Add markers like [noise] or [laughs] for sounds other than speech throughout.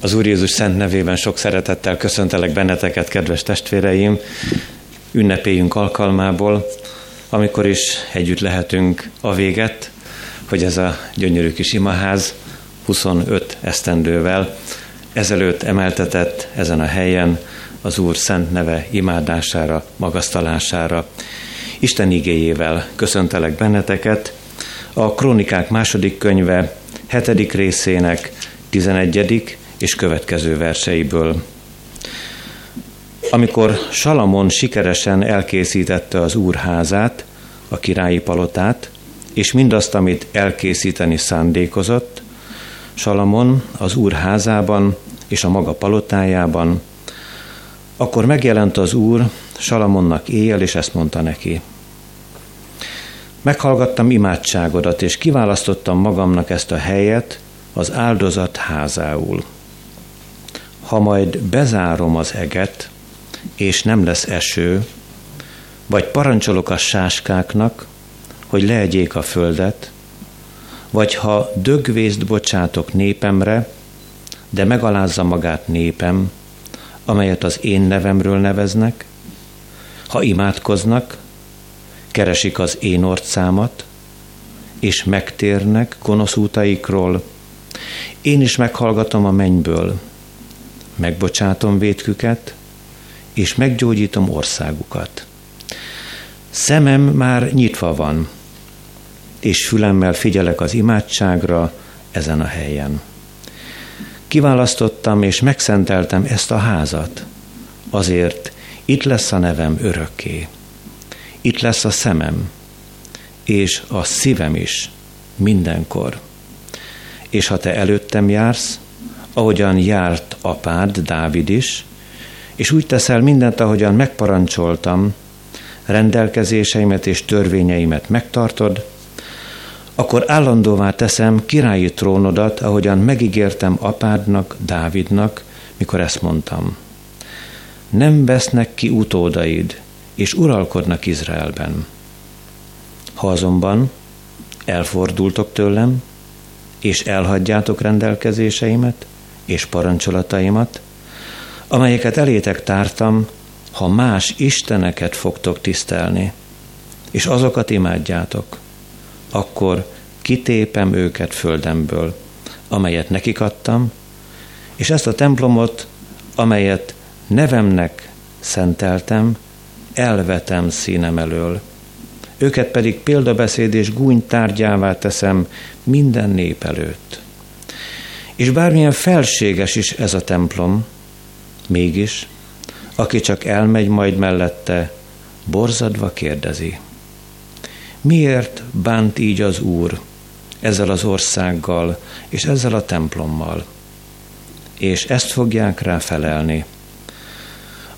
Az Úr Jézus szent nevében sok szeretettel köszöntelek benneteket, kedves testvéreim, ünnepéljünk alkalmából, amikor is együtt lehetünk a véget, hogy ez a gyönyörű kis imaház 25 esztendővel ezelőtt emeltetett ezen a helyen az Úr szent neve imádására, magasztalására. Isten igéjével köszöntelek benneteket. A Krónikák második könyve hetedik részének 11. és következő verseiből. Amikor Salamon sikeresen elkészítette az úrházát, a királyi palotát, és mindazt, amit elkészíteni szándékozott, Salamon az úr házában és a maga palotájában, akkor megjelent az úr Salamonnak éjjel, és ezt mondta neki. Meghallgattam imádságodat, és kiválasztottam magamnak ezt a helyet az áldozat házául. Ha majd bezárom az eget, és nem lesz eső, vagy parancsolok a sáskáknak, hogy leegyék a földet, vagy ha dögvészt bocsátok népemre, de megalázza magát népem, amelyet az én nevemről neveznek, ha imádkoznak, keresik az én orcámat, és megtérnek gonosz útaikról, én is meghallgatom a mennyből, megbocsátom vétküket, és meggyógyítom országukat. Szemem már nyitva van, és fülemmel figyelek az imádságra ezen a helyen. Kiválasztottam és megszenteltem ezt a házat, azért itt lesz a nevem örökké. Itt lesz a szemem, és a szívem is mindenkor. És ha te előttem jársz, ahogyan járt apád, Dávid is, és úgy teszel mindent, ahogyan megparancsoltam, rendelkezéseimet és törvényeimet megtartod, akkor állandóvá teszem királyi trónodat, ahogyan megígértem apádnak, Dávidnak, mikor ezt mondtam. Nem vesznek ki utódaid, és uralkodnak Izraelben. Ha azonban elfordultok tőlem, és elhagyjátok rendelkezéseimet és parancsolataimat, amelyeket elétek tártam, ha más isteneket fogtok tisztelni, és azokat imádjátok, akkor kitépem őket földemből, amelyet nekik adtam, és ezt a templomot, amelyet nevemnek szenteltem, elvetem színem elől. Őket pedig példabeszéd és gúny tárgyává teszem minden nép előtt. És bármilyen felséges is ez a templom, mégis, aki csak elmegy majd mellette, borzadva kérdezi. Miért bánt így az Úr ezzel az országgal és ezzel a templommal? És ezt fogják rá felelni.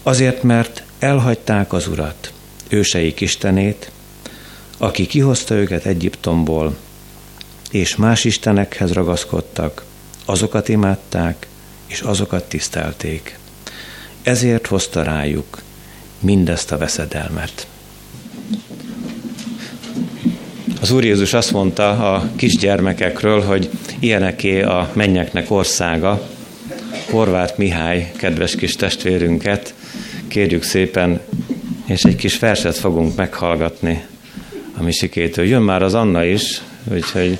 Azért, mert elhagyták az Urat, őseik Istenét, aki kihozta őket Egyiptomból, és más istenekhez ragaszkodtak, azokat imádták, és azokat tisztelték. Ezért hozta rájuk mindezt a veszedelmet. Az Úr Jézus azt mondta a kisgyermekekről, hogy ilyeneké a mennyeknek országa. Horváth Mihály, kedves kis testvérünket, kérjük szépen, és egy kis verset fogunk meghallgatni a Misikétől. Jön már az Anna is, úgyhogy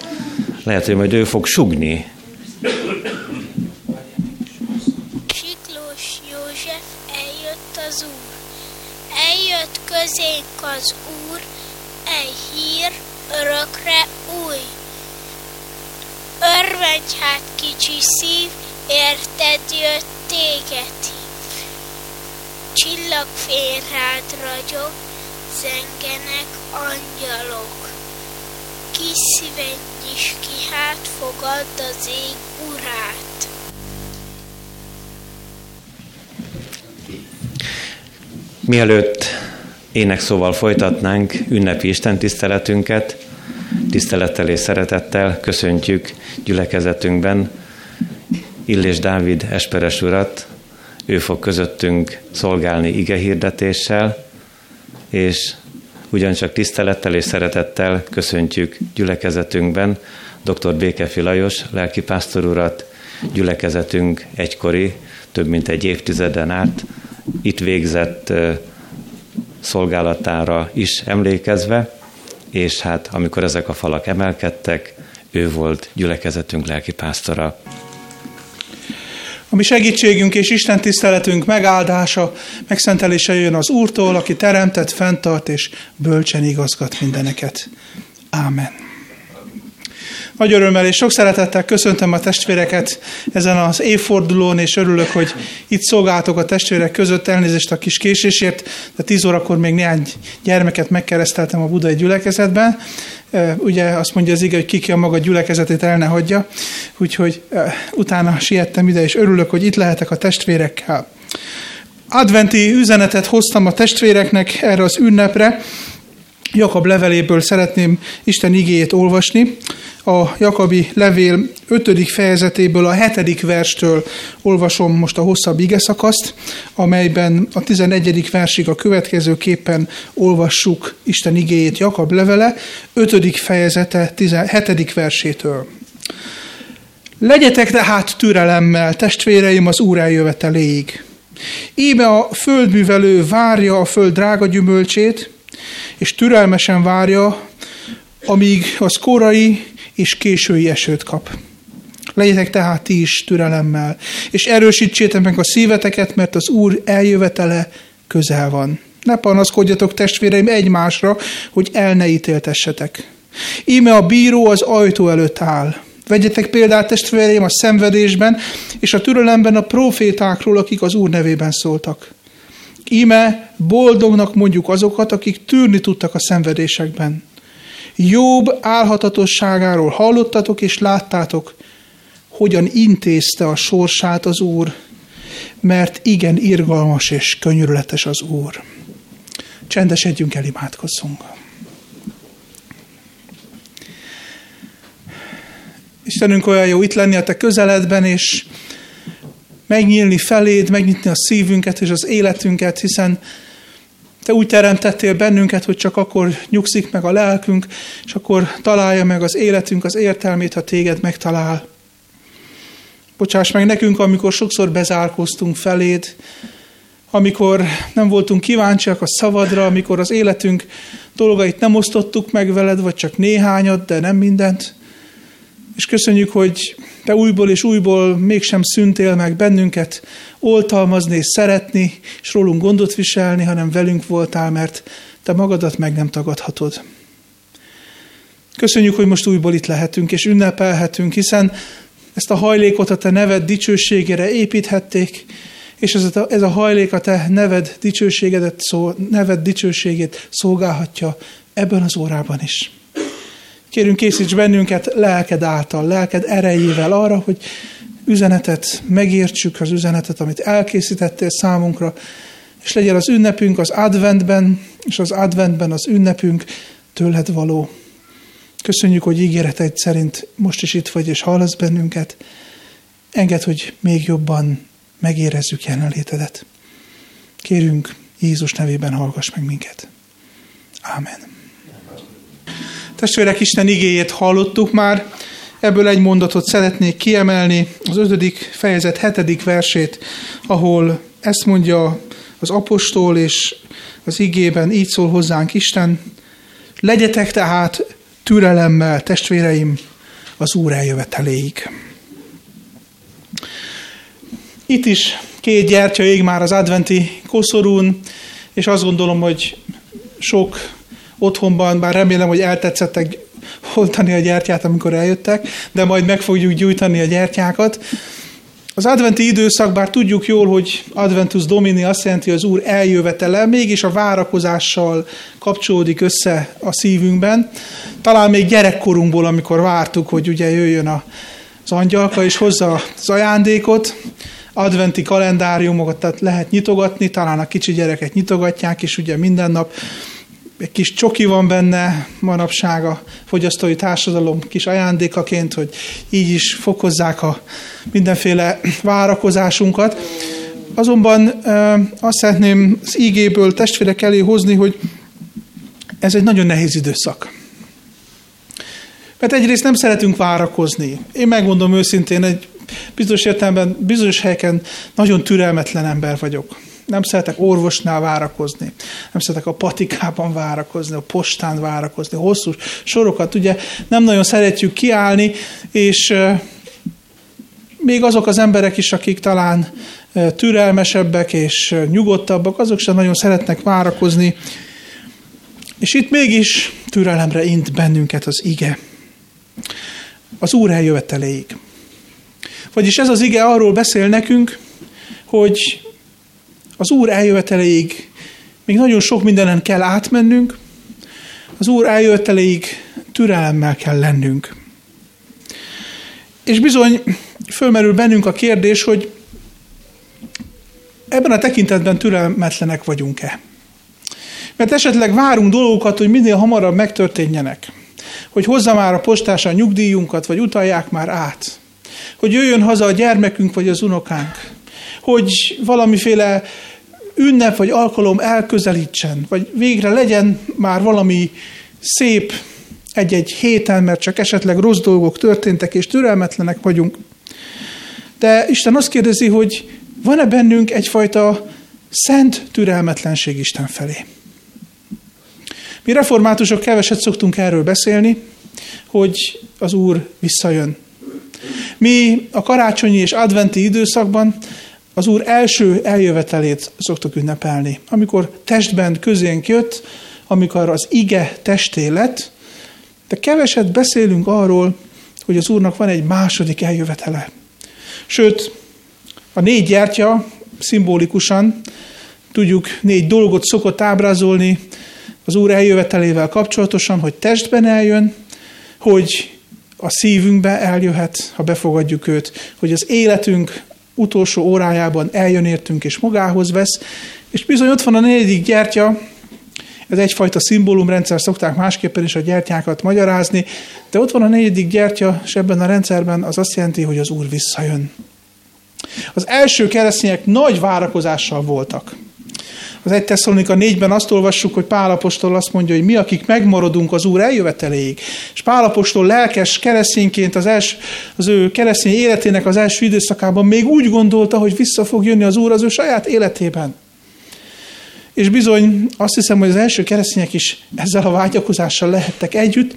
lehet, hogy majd ő fog sugni. Siklós József eljött az Úr. Eljött közénk az Úr, egy hír örökre új. Örvendj hát kicsi szív, érted jött téged hív. Csillagfény rád ragyog, zengenek angyalok. Kis szíved nyis ki, hát fogadd az ég urát. Mielőtt énekszóval folytatnánk ünnepi Isten tiszteletünket, tisztelettel és szeretettel köszöntjük gyülekezetünkben Illés Dávid Esperes urat, ő fog közöttünk szolgálni ige hirdetéssel, és ugyancsak tisztelettel és szeretettel köszöntjük gyülekezetünkben dr. Békefi Lajos lelkipásztor urat, gyülekezetünk egykori, több mint egy évtizeden át itt végzett szolgálatára is emlékezve, és hát amikor ezek a falak emelkedtek, ő volt gyülekezetünk lelkipásztora. A mi segítségünk és Isten tiszteletünk megáldása, megszentelése jön az Úrtól, aki teremtett, fenntart és bölcsen igazgat mindeneket. Ámen. Nagy örömmel és sok szeretettel köszöntöm a testvéreket ezen az évfordulón, és örülök, hogy itt szolgáltok a testvérek között, elnézést a kis késésért, de 10 órakor még néhány gyermeket megkereszteltem a budai gyülekezetben. Ugye azt mondja az ige, hogy ki a maga gyülekezetét el ne hagyja, úgyhogy utána siettem ide, és örülök, hogy itt lehetek a testvérekkel. Adventi üzenetet hoztam a testvéreknek erre az ünnepre, Jakab leveléből szeretném Isten igéjét olvasni. A Jakabi levél 5. fejezetéből a 7. verstől olvasom most a hosszabb ige szakaszt, amelyben a 11. versig a következőképpen olvassuk Isten igéjét Jakab levele 5. fejezete 7. versétől. Legyetek tehát türelemmel, testvéreim, az Úr eljöveteléig. Íme a földművelő várja a föld drága gyümölcsét, és türelmesen várja, amíg az korai és késői esőt kap. Legyetek tehát ti is türelemmel, és erősítsétek meg a szíveteket, mert az Úr eljövetele közel van. Ne panaszkodjatok testvéreim egymásra, hogy el ne ítéltessetek. Íme a bíró az ajtó előtt áll. Vegyetek példát testvéreim a szenvedésben és a türelemben a profétákról, akik az Úr nevében szóltak. Íme boldognak mondjuk azokat, akik tűrni tudtak a szenvedésekben. Jobb álhatatosságáról hallottatok és láttátok, hogyan intézte a sorsát az Úr, mert igen irgalmas és könyörületes az Úr. Csendesedjünk el, imádkozzunk. Istenünk olyan jó itt lenni a te közeledben, és megnyílni feléd, megnyitni a szívünket és az életünket, hiszen te úgy teremtettél bennünket, hogy csak akkor nyugszik meg a lelkünk, és akkor találja meg az életünk az értelmét, ha téged megtalál. Bocsáss meg nekünk, amikor sokszor bezárkóztunk feléd, amikor nem voltunk kíváncsiak a szavadra, amikor az életünk dolgait nem osztottuk meg veled, vagy csak néhányat, de nem mindent. És köszönjük, hogy te újból és újból mégsem szüntél meg bennünket oltalmazni és szeretni, és rólunk gondot viselni, hanem velünk voltál, mert te magadat meg nem tagadhatod. Köszönjük, hogy most újból itt lehetünk és ünnepelhetünk, hiszen ezt a hajlékot a te neved dicsőségére építhették, és ez a, ez a hajlék a te neved dicsőségedet, szó, neved dicsőségét szolgálhatja ebben az órában is. Kérünk, készíts bennünket lelked által, lelked erejével arra, hogy üzenetet megértsük, az üzenetet, amit elkészítettél számunkra, és legyen az ünnepünk az adventben, és az adventben az ünnepünk tőled való. Köszönjük, hogy ígéreteid szerint most is itt vagy, és hallasz bennünket. Engedd, hogy még jobban megérezzük jelenlétedet. Kérünk, Jézus nevében hallgass meg minket. Ámen. Testvérek, Isten igéjét hallottuk már, ebből egy mondatot szeretnék kiemelni, az ötödik fejezet hetedik versét, ahol ezt mondja az apostol, és az igében így szól hozzánk Isten, legyetek tehát türelemmel, testvéreim, az Úr eljöveteléig. Itt is két gyertya ég már az adventi koszorún, és azt gondolom, hogy sok otthonban, bár remélem, hogy eltetszettek holtani a gyertyát, amikor eljöttek, de majd meg fogjuk gyújtani a gyertyákat. Az adventi időszak, bár tudjuk jól, hogy Adventus Domini azt jelenti, hogy az Úr eljövetele, mégis a várakozással kapcsolódik össze a szívünkben. Talán még gyerekkorunkból, amikor vártuk, hogy ugye jöjjön a, az angyalka és hozza az ajándékot, adventi kalendáriumokat tehát lehet nyitogatni, talán a kicsi gyereket nyitogatják, és ugye minden nap egy kis csoki van benne manapság a fogyasztói társadalom kis ajándékaként, hogy így is fokozzák a mindenféle várakozásunkat. Azonban azt szeretném az ígéből testvérek elé hozni, hogy ez egy nagyon nehéz időszak. Mert egyrészt nem szeretünk várakozni. Én megmondom őszintén, egy bizonyos értelemben, bizonyos helyeken nagyon türelmetlen ember vagyok. Nem szeretek orvosnál várakozni, nem szeretek a patikában várakozni, a postán várakozni, hosszú sorokat, ugye nem nagyon szeretjük kiállni, és még azok az emberek is, akik talán türelmesebbek és nyugodtabbak, azok sem nagyon szeretnek várakozni. És itt mégis türelemre int bennünket az ige. Az Úr eljöveteléig. Vagyis ez az ige arról beszél nekünk, hogy az Úr eljöveteléig még nagyon sok mindenen kell átmennünk, az Úr eljöveteléig türelemmel kell lennünk. És bizony fölmerül bennünk a kérdés, hogy ebben a tekintetben türelmetlenek vagyunk-e? Mert esetleg várunk dolgokat, hogy minél hamarabb megtörténjenek. Hogy hozza már a postás a nyugdíjunkat, vagy utalják már át. Hogy jöjjön haza a gyermekünk, vagy az unokánk. Hogy valamiféle ünnep vagy alkalom elközelítsen, vagy végre legyen már valami szép egy-egy héten, mert csak esetleg rossz dolgok történtek, és türelmetlenek vagyunk. De Isten azt kérdezi, hogy van-e bennünk egyfajta szent türelmetlenség Isten felé? Mi reformátusok keveset szoktunk erről beszélni, hogy az Úr visszajön. Mi a karácsonyi és adventi időszakban az Úr első eljövetelét szoktuk ünnepelni. Amikor testben közénk jött, amikor az ige testé lett, de keveset beszélünk arról, hogy az Úrnak van egy második eljövetele. Sőt, a négy gyertya szimbolikusan, tudjuk, négy dolgot szokott ábrázolni az Úr eljövetelével kapcsolatosan, hogy testben eljön, hogy a szívünkbe eljöhet, ha befogadjuk őt, hogy az életünk utolsó órájában eljön értünk és magához vesz, és bizony ott van a negyedik gyertya, ez egyfajta szimbólumrendszer, szokták másképpen is a gyertyákat magyarázni, de ott van a negyedik gyertya, és ebben a rendszerben az azt jelenti, hogy az Úr visszajön. Az első keresztények nagy várakozással voltak. Az 1 Tesszalonika 4-ben azt olvassuk, hogy Pálapostól azt mondja, hogy mi, akik megmaradunk az Úr eljöveteléig. És Pálapostól lelkes keresztényként az, els, az ő keresztény életének az első időszakában még úgy gondolta, hogy vissza fog jönni az Úr az ő saját életében. És bizony azt hiszem, hogy az első keresztények is ezzel a vágyakozással lehettek együtt,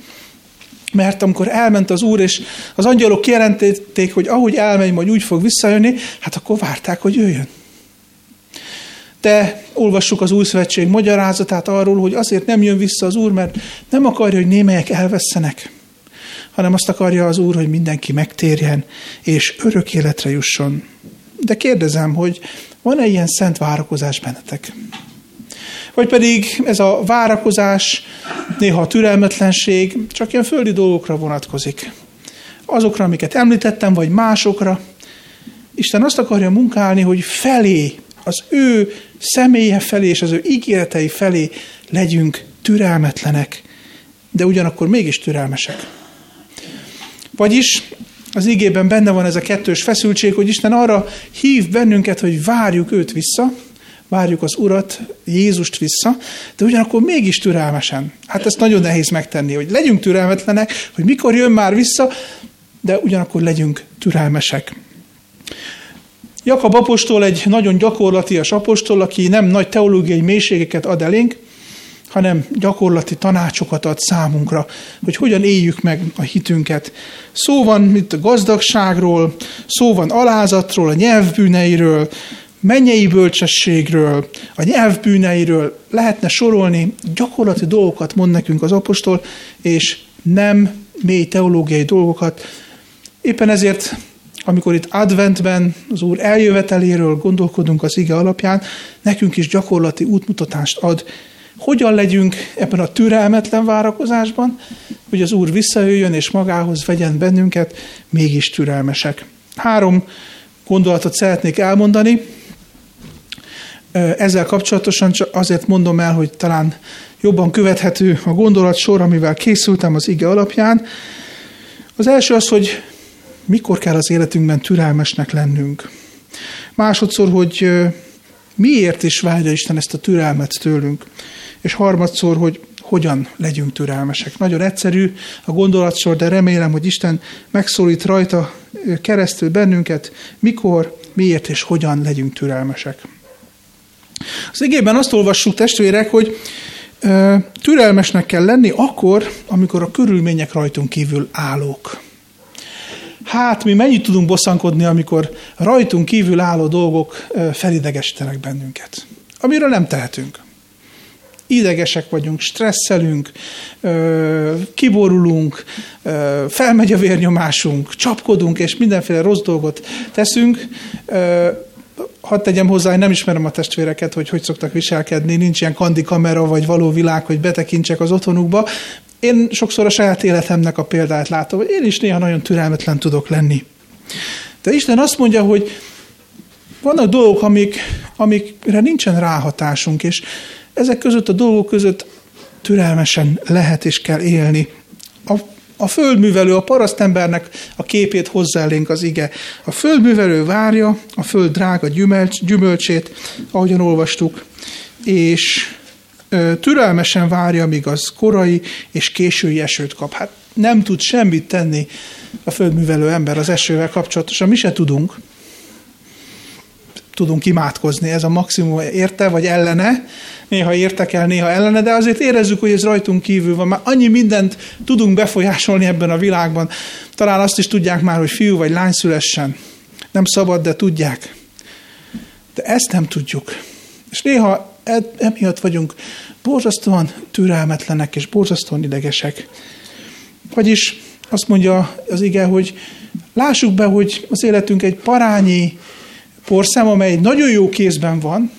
mert amikor elment az Úr, és az angyalok kijelentették, hogy ahogy elmegy, majd úgy fog visszajönni, hát akkor várták, hogy jöjjön. De olvassuk az új szövetség magyarázatát arról, hogy azért nem jön vissza az Úr, mert nem akarja, hogy némelyek elvesztenek, hanem azt akarja az Úr, hogy mindenki megtérjen, és örök életre jusson. De kérdezem, hogy van-e ilyen szent várakozás bennetek? Vagy pedig ez a várakozás, néha a türelmetlenség csak ilyen földi dolgokra vonatkozik. Azokra, amiket említettem, vagy másokra. Isten azt akarja munkálni, hogy felé, az ő személye felé és az ő ígéretei felé legyünk türelmetlenek, de ugyanakkor mégis türelmesek. Vagyis az igében benne van ez a kettős feszültség, hogy Isten arra hív bennünket, hogy várjuk őt vissza, várjuk az Urat, Jézust vissza, de ugyanakkor mégis türelmesen. Hát ezt nagyon nehéz megtenni, hogy legyünk türelmetlenek, hogy mikor jön már vissza, de ugyanakkor legyünk türelmesek. Jakab apostol egy nagyon gyakorlatias apostol, aki nem nagy teológiai mélységeket ad elénk, hanem gyakorlati tanácsokat ad számunkra, hogy hogyan éljük meg a hitünket. Szó van itt a gazdagságról, szó van alázatról, a nyelvbűneiről, mennyei bölcsességről, a nyelvbűneiről lehetne sorolni, gyakorlati dolgokat mond nekünk az apostol, és nem mély teológiai dolgokat. Éppen ezért, amikor itt adventben az Úr eljöveteléről gondolkodunk az ige alapján, nekünk is gyakorlati útmutatást ad, hogyan legyünk ebben a türelmetlen várakozásban, hogy az Úr visszajöjjön és magához vegyen bennünket, mégis türelmesek. Három gondolatot szeretnék elmondani, ezzel kapcsolatosan csak azért mondom el, hogy talán jobban követhető a gondolat sor, amivel készültem az ige alapján. Az első az, hogy mikor kell az életünkben türelmesnek lennünk. Másodszor, hogy miért is várja Isten ezt a türelmet tőlünk. és harmadszor, hogy hogyan legyünk türelmesek. Nagyon egyszerű a gondolatsor, de remélem, hogy Isten megszólít rajta keresztül bennünket, mikor, miért és hogyan legyünk türelmesek. Az igében azt olvassuk, testvérek, hogy türelmesnek kell lenni akkor, amikor a körülmények rajtunk kívül állók. Hát, mi mennyit tudunk bosszankodni, amikor rajtunk kívül álló dolgok felidegesítenek bennünket, amiről nem tehetünk. Idegesek vagyunk, stresszelünk, kiborulunk, felmegy a vérnyomásunk, csapkodunk, és mindenféle rossz dolgot teszünk. Hadd tegyem hozzá, hogy nem ismerem a testvéreket, hogy hogy szoktak viselkedni, nincs ilyen kandi kamera vagy való világ, hogy betekintsek az otthonukba. Én sokszor a saját életemnek a példáját látom, hogy én is néha nagyon türelmetlen tudok lenni. De Isten azt mondja, hogy vannak dolgok, amik, amikre nincsen ráhatásunk, és ezek között a dolgok között türelmesen lehet és kell élni. A, a földművelő, a parasztembernek a képét hozzá elénk az ige. A földművelő várja a föld drága gyümölcs, gyümölcsét, ahogyan olvastuk, és türelmesen várja, míg az korai és késői esőt kap. Hát nem tud semmit tenni a földművelő ember az esővel kapcsolatosan, mi se tudunk. Tudunk imádkozni, ez a maximum érte vagy ellene, néha értek el, néha ellene, de azért érezzük, hogy ez rajtunk kívül van. Már annyi mindent tudunk befolyásolni ebben a világban. Talán azt is tudják már, hogy fiú vagy lány szülessen. Nem szabad, de tudják. De ezt nem tudjuk. És néha emiatt vagyunk borzasztóan türelmetlenek és borzasztóan idegesek. Vagyis azt mondja az ige, hogy lássuk be, hogy az életünk egy parányi porszám, amely nagyon jó kézben van.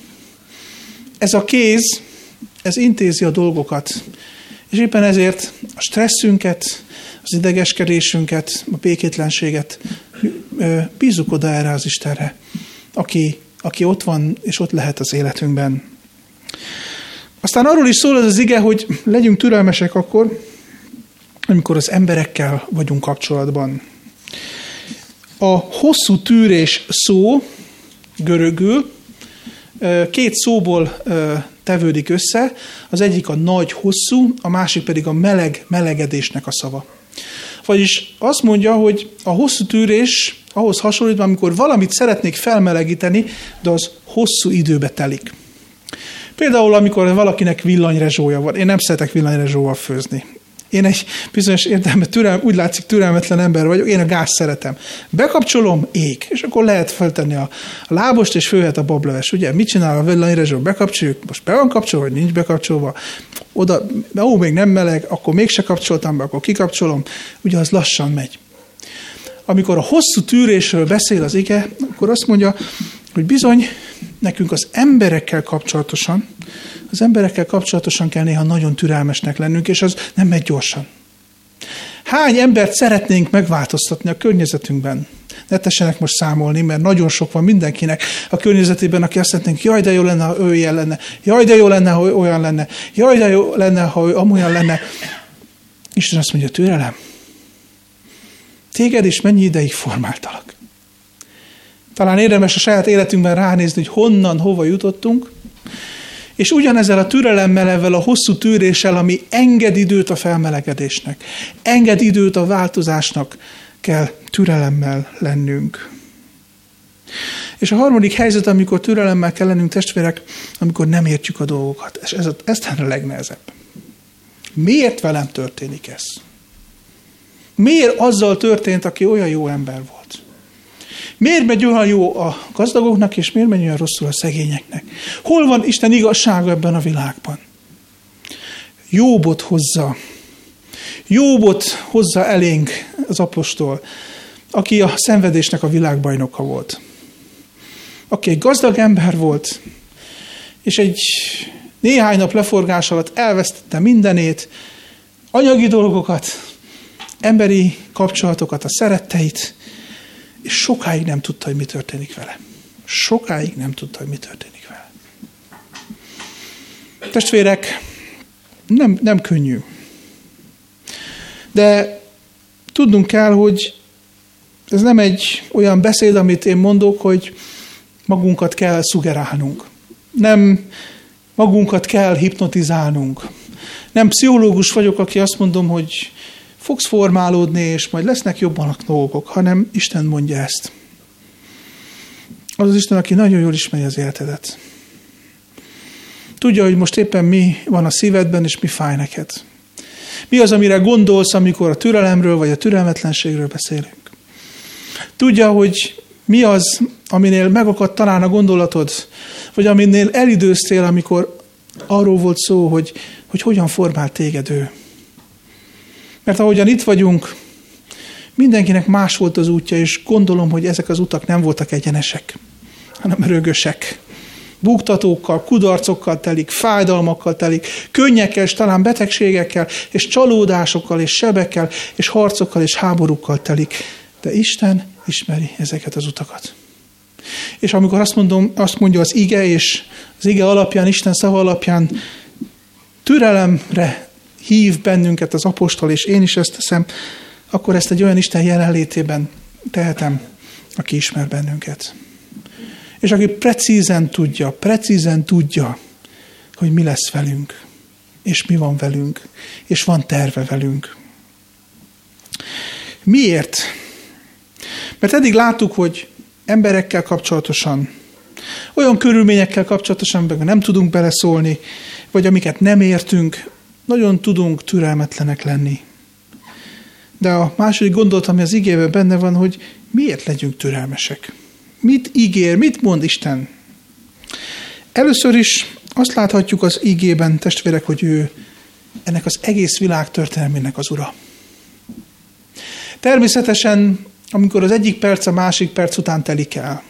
Ez a kéz, ez intézi a dolgokat. És éppen ezért a stresszünket, az idegeskedésünket, a békétlenséget bízunk oda erre az Istenre, aki, aki ott van és ott lehet az életünkben. Aztán arról is szól ez az ige, hogy legyünk türelmesek akkor, amikor az emberekkel vagyunk kapcsolatban. A hosszú tűrés szó görögül két szóból tevődik össze, az egyik a nagy hosszú, a másik pedig a meleg melegedésnek a szava. Vagyis azt mondja, hogy a hosszú tűrés ahhoz hasonlít, amikor valamit szeretnék felmelegíteni, de az hosszú időbe telik. Például, amikor valakinek villanyrezsója van. Én nem szeretek villanyrezsóval főzni. Én egy bizonyos értelme türel, úgy látszik türelmetlen ember vagyok, én a gáz szeretem. Bekapcsolom, ég, és akkor lehet feltenni a lábost, és főhet a bableves. Ugye, mit csinál a villanyrezsó? Bekapcsoljuk, most be van kapcsolva, vagy nincs bekapcsolva. Oda, ó, még nem meleg, akkor mégse kapcsoltam be, akkor kikapcsolom. Ugye az lassan megy. Amikor a hosszú tűrésről beszél az ige, akkor azt mondja, hogy bizony nekünk az emberekkel kapcsolatosan, az emberekkel kapcsolatosan kell néha nagyon türelmesnek lennünk, és az nem megy gyorsan. Hány embert szeretnénk megváltoztatni a környezetünkben? Ne tessenek most számolni, mert nagyon sok van mindenkinek a környezetében, aki azt szeretnénk, jaj, de jó lenne, ha ő ilyen lenne, jaj, de jó lenne, ha olyan lenne, jaj, de jó lenne, ha ő amolyan lenne. Isten azt mondja, türelem. Téged is mennyi ideig formáltalak? Talán érdemes a saját életünkben ránézni, hogy honnan, hova jutottunk, és ugyanezzel a türelemmel, ezzel a hosszú tűréssel, ami enged időt a felmelegedésnek, enged időt a változásnak, kell türelemmel lennünk. És a harmadik helyzet, amikor türelemmel kell lennünk, testvérek, amikor nem értjük a dolgokat. És ez, ez a legnehezebb. Miért velem történik ez? Miért azzal történt, aki olyan jó ember volt? Miért megy olyan jó a gazdagoknak, és miért megy olyan rosszul a szegényeknek? Hol van Isten igazsága ebben a világban? Jóbot hozza. Jóbot hozza elénk az apostol, aki a szenvedésnek a világbajnoka volt. Aki egy gazdag ember volt, és egy néhány nap leforgás alatt elvesztette mindenét, anyagi dolgokat, emberi kapcsolatokat, a szeretteit, és sokáig nem tudta, hogy mi történik vele. Sokáig nem tudta, hogy mi történik vele. Testvérek, nem, nem könnyű. De tudnunk kell, hogy ez nem egy olyan beszéd, amit én mondok, hogy magunkat kell szugerálnunk. Nem magunkat kell hipnotizálnunk. Nem pszichológus vagyok, aki azt mondom, hogy fogsz formálódni, és majd lesznek jobban a dolgok, hanem Isten mondja ezt. Az az Isten, aki nagyon jól ismeri az életedet. Tudja, hogy most éppen mi van a szívedben, és mi fáj neked. Mi az, amire gondolsz, amikor a türelemről vagy a türelmetlenségről beszélünk. Tudja, hogy mi az, aminél megakadt talán a gondolatod, vagy aminél elidőztél, amikor arról volt szó, hogy, hogy hogyan formált téged ő. Mert ahogyan itt vagyunk, mindenkinek más volt az útja, és gondolom, hogy ezek az utak nem voltak egyenesek, hanem rögösek. Buktatókkal, kudarcokkal telik, fájdalmakkal telik, könnyekkel, és talán betegségekkel, és csalódásokkal, és sebekkel, és harcokkal, és háborúkkal telik. De Isten ismeri ezeket az utakat. És amikor azt, mondom, azt mondja az ige, és az ige alapján, Isten szava alapján türelemre hív bennünket az apostol, és én is ezt teszem, akkor ezt egy olyan Isten jelenlétében tehetem, aki ismer bennünket. És aki precízen tudja, precízen tudja, hogy mi lesz velünk, és mi van velünk, és van terve velünk. Miért? Mert eddig láttuk, hogy emberekkel kapcsolatosan, olyan körülményekkel kapcsolatosan, amiben nem tudunk beleszólni, vagy amiket nem értünk, nagyon tudunk türelmetlenek lenni. De a második gondolat, ami az igében benne van, hogy miért legyünk türelmesek. Mit ígér, mit mond Isten? Először is azt láthatjuk az igében, testvérek, hogy ő ennek az egész világ történelmének az ura. Természetesen, amikor az egyik perc a másik perc után telik el,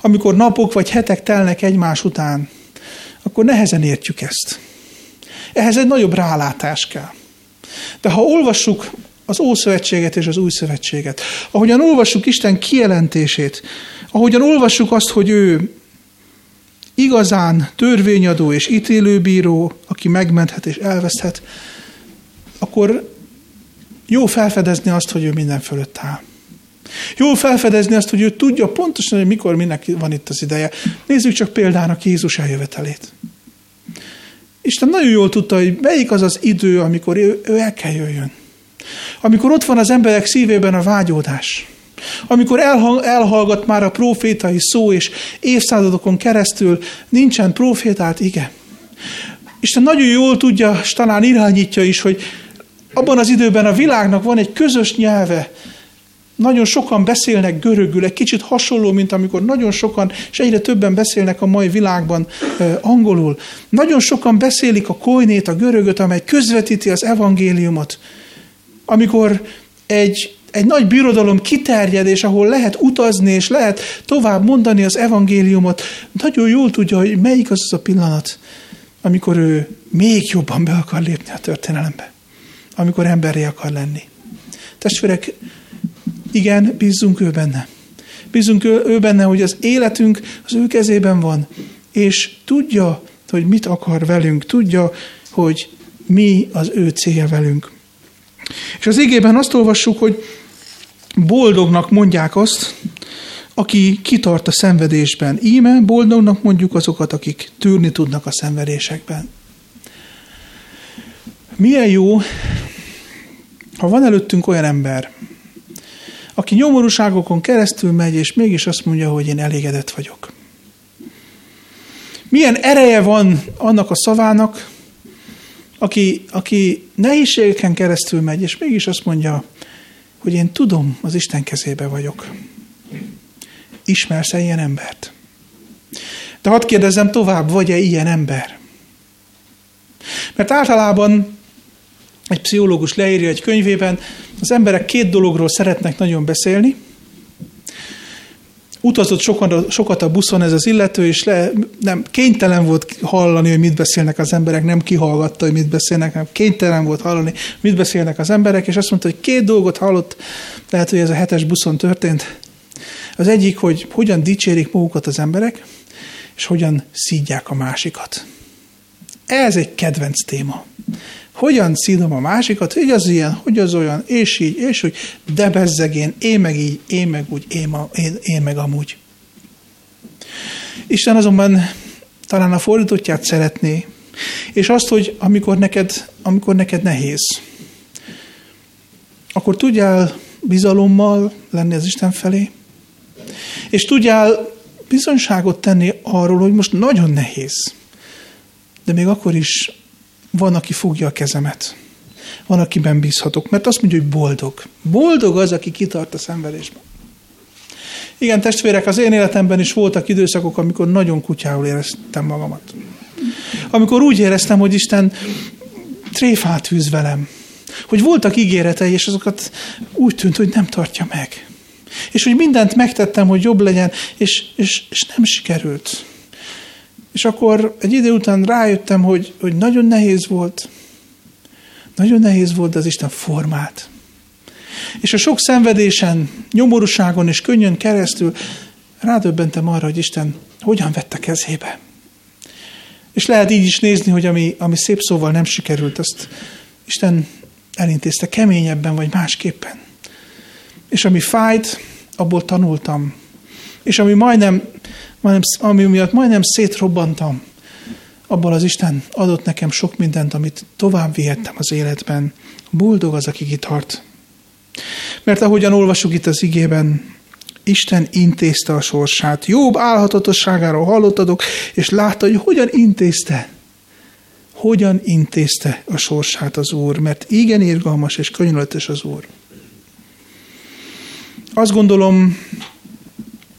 amikor napok vagy hetek telnek egymás után, akkor nehezen értjük ezt. Ehhez egy nagyobb rálátás kell. De ha olvassuk az Ószövetséget és az Új Szövetséget, ahogyan olvassuk Isten kijelentését, ahogyan olvassuk azt, hogy ő igazán törvényadó és ítélőbíró, aki megmenthet és elveszthet, akkor jó felfedezni azt, hogy ő minden fölött áll. Jó felfedezni azt, hogy ő tudja pontosan, hogy mikor minek van itt az ideje. Nézzük csak példának Jézus eljövetelét. Isten nagyon jól tudta, hogy melyik az az idő, amikor ő, ő el kell jöjjön. Amikor ott van az emberek szívében a vágyódás. Amikor elhang, elhallgat már a profétai szó, és évszázadokon keresztül nincsen profétát, igen. Isten nagyon jól tudja, és talán irányítja is, hogy abban az időben a világnak van egy közös nyelve, nagyon sokan beszélnek görögül, egy kicsit hasonló, mint amikor nagyon sokan, és egyre többen beszélnek a mai világban angolul. Nagyon sokan beszélik a koinét, a görögöt, amely közvetíti az evangéliumot. Amikor egy, egy nagy birodalom kiterjed, és ahol lehet utazni, és lehet tovább mondani az evangéliumot, nagyon jól tudja, hogy melyik az az a pillanat, amikor ő még jobban be akar lépni a történelembe. Amikor emberré akar lenni. Testvérek, igen, bízzunk ő benne. Bízunk ő, ő benne, hogy az életünk az ő kezében van, és tudja, hogy mit akar velünk, tudja, hogy mi az ő célja velünk. És az igében azt olvassuk, hogy boldognak mondják azt, aki kitart a szenvedésben. Íme boldognak mondjuk azokat, akik tűrni tudnak a szenvedésekben. Milyen jó, ha van előttünk olyan ember, aki nyomorúságokon keresztül megy, és mégis azt mondja, hogy én elégedett vagyok. Milyen ereje van annak a szavának, aki, aki nehézségeken keresztül megy, és mégis azt mondja, hogy én tudom, az Isten kezébe vagyok. Ismersz-e ilyen embert? De hadd kérdezzem tovább, vagy-e ilyen ember? Mert általában egy pszichológus leírja egy könyvében, az emberek két dologról szeretnek nagyon beszélni. Utazott sokat, sokat a buszon ez az illető, és le, nem, kénytelen volt hallani, hogy mit beszélnek az emberek, nem kihallgatta, hogy mit beszélnek, hanem kénytelen volt hallani, mit beszélnek az emberek, és azt mondta, hogy két dolgot hallott, lehet, hogy ez a hetes buszon történt. Az egyik, hogy hogyan dicsérik magukat az emberek, és hogyan szídják a másikat. Ez egy kedvenc téma hogyan színom a másikat, hogy az ilyen, hogy az olyan, és így, és úgy, de bezzeg én, én meg így, én meg úgy, én, én, én meg amúgy. Isten azonban talán a fordítottját szeretné, és azt, hogy amikor neked, amikor neked nehéz, akkor tudjál bizalommal lenni az Isten felé, és tudjál bizonyságot tenni arról, hogy most nagyon nehéz, de még akkor is van, aki fogja a kezemet. Van, akiben bízhatok, mert azt mondja, hogy boldog. Boldog az, aki kitart a szenvedésben. Igen, testvérek, az én életemben is voltak időszakok, amikor nagyon kutyául éreztem magamat. Amikor úgy éreztem, hogy Isten tréfát űz velem. Hogy voltak ígéretei, és azokat úgy tűnt, hogy nem tartja meg. És hogy mindent megtettem, hogy jobb legyen, és, és, és nem sikerült. És akkor egy idő után rájöttem, hogy, hogy nagyon nehéz volt. Nagyon nehéz volt, az Isten formát. És a sok szenvedésen, nyomorúságon és könnyön keresztül rádöbbentem arra, hogy Isten hogyan vette kezébe. És lehet így is nézni, hogy ami, ami szép szóval nem sikerült, azt Isten elintézte keményebben vagy másképpen. És ami fájt, abból tanultam. És ami majdnem, majdnem ami miatt majdnem szétrobbantam, abból az Isten adott nekem sok mindent, amit tovább vihettem az életben. Boldog az, aki kitart. Mert ahogyan olvasjuk itt az igében, Isten intézte a sorsát. Jobb álhatatosságáról hallottadok, és látta, hogy hogyan intézte. Hogyan intézte a sorsát az Úr, mert igen irgalmas és könyörületes az Úr. Azt gondolom,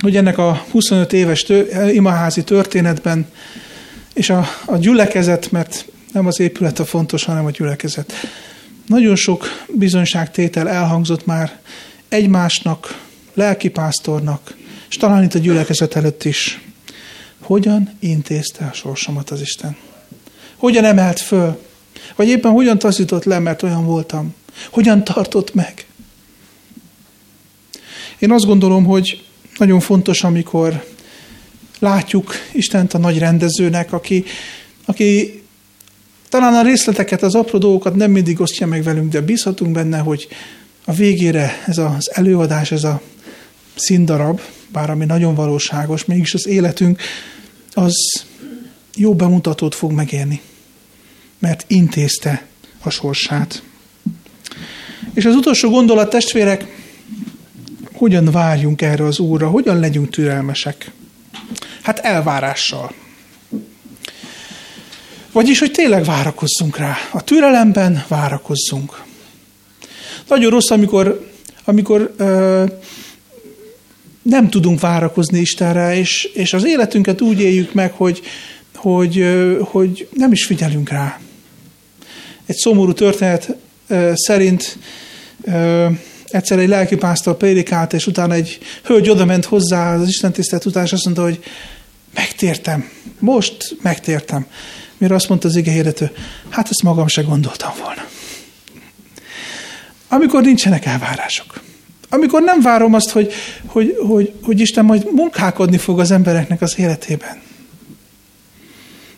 hogy ennek a 25 éves tő, imaházi történetben, és a, a gyülekezet, mert nem az épület a fontos, hanem a gyülekezet. Nagyon sok bizonyságtétel elhangzott már egymásnak, lelkipásztornak, és talán itt a gyülekezet előtt is. Hogyan intézte a sorsomat az Isten? Hogyan emelt föl? Vagy éppen hogyan taszított le, mert olyan voltam? Hogyan tartott meg? Én azt gondolom, hogy nagyon fontos, amikor látjuk Istent a nagy rendezőnek, aki, aki talán a részleteket, az apró dolgokat nem mindig osztja meg velünk, de bízhatunk benne, hogy a végére ez az előadás, ez a színdarab, bár ami nagyon valóságos, mégis az életünk az jó bemutatót fog megérni, mert intézte a sorsát. És az utolsó gondolat, testvérek, hogyan várjunk erre az Úrra, hogyan legyünk türelmesek? Hát elvárással. Vagyis, hogy tényleg várakozzunk rá. A türelemben várakozzunk. Nagyon rossz, amikor, amikor ö, nem tudunk várakozni Istenre, és, és az életünket úgy éljük meg, hogy, hogy, ö, hogy nem is figyelünk rá. Egy szomorú történet ö, szerint ö, egyszer egy lelkipásztor prédikált, és utána egy hölgy oda ment hozzá az Isten tisztelt után, és azt mondta, hogy megtértem, most megtértem. Mire azt mondta az ige hirdető, hát ezt magam se gondoltam volna. Amikor nincsenek elvárások. Amikor nem várom azt, hogy, hogy, hogy, hogy Isten majd munkálkodni fog az embereknek az életében.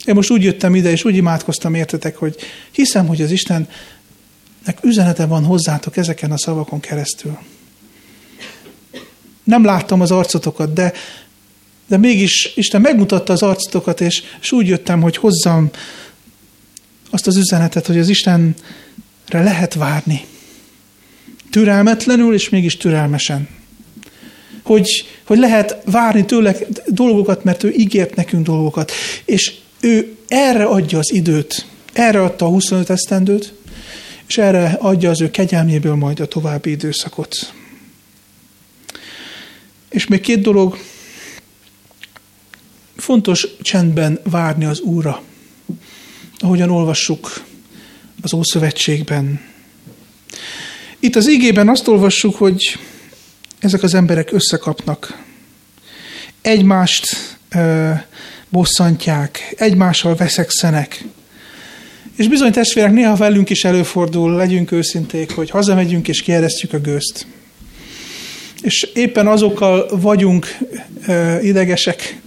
Én most úgy jöttem ide, és úgy imádkoztam értetek, hogy hiszem, hogy az Istennek üzenete van hozzátok ezeken a szavakon keresztül. Nem láttam az arcotokat, de, de mégis Isten megmutatta az arcotokat, és, és úgy jöttem, hogy hozzam azt az üzenetet, hogy az Istenre lehet várni türelmetlenül, és mégis türelmesen. Hogy, hogy lehet várni tőle dolgokat, mert ő ígért nekünk dolgokat. És ő erre adja az időt. Erre adta a 25 esztendőt, és erre adja az ő kegyelméből majd a további időszakot. És még két dolog. Fontos csendben várni az Úrra. Ahogyan olvassuk az Ószövetségben, itt az ígében azt olvassuk, hogy ezek az emberek összekapnak, egymást ö, bosszantják, egymással veszekszenek. És bizony testvérek, néha velünk is előfordul, legyünk őszinték, hogy hazamegyünk és kieresztjük a gőzt. És éppen azokkal vagyunk ö, idegesek,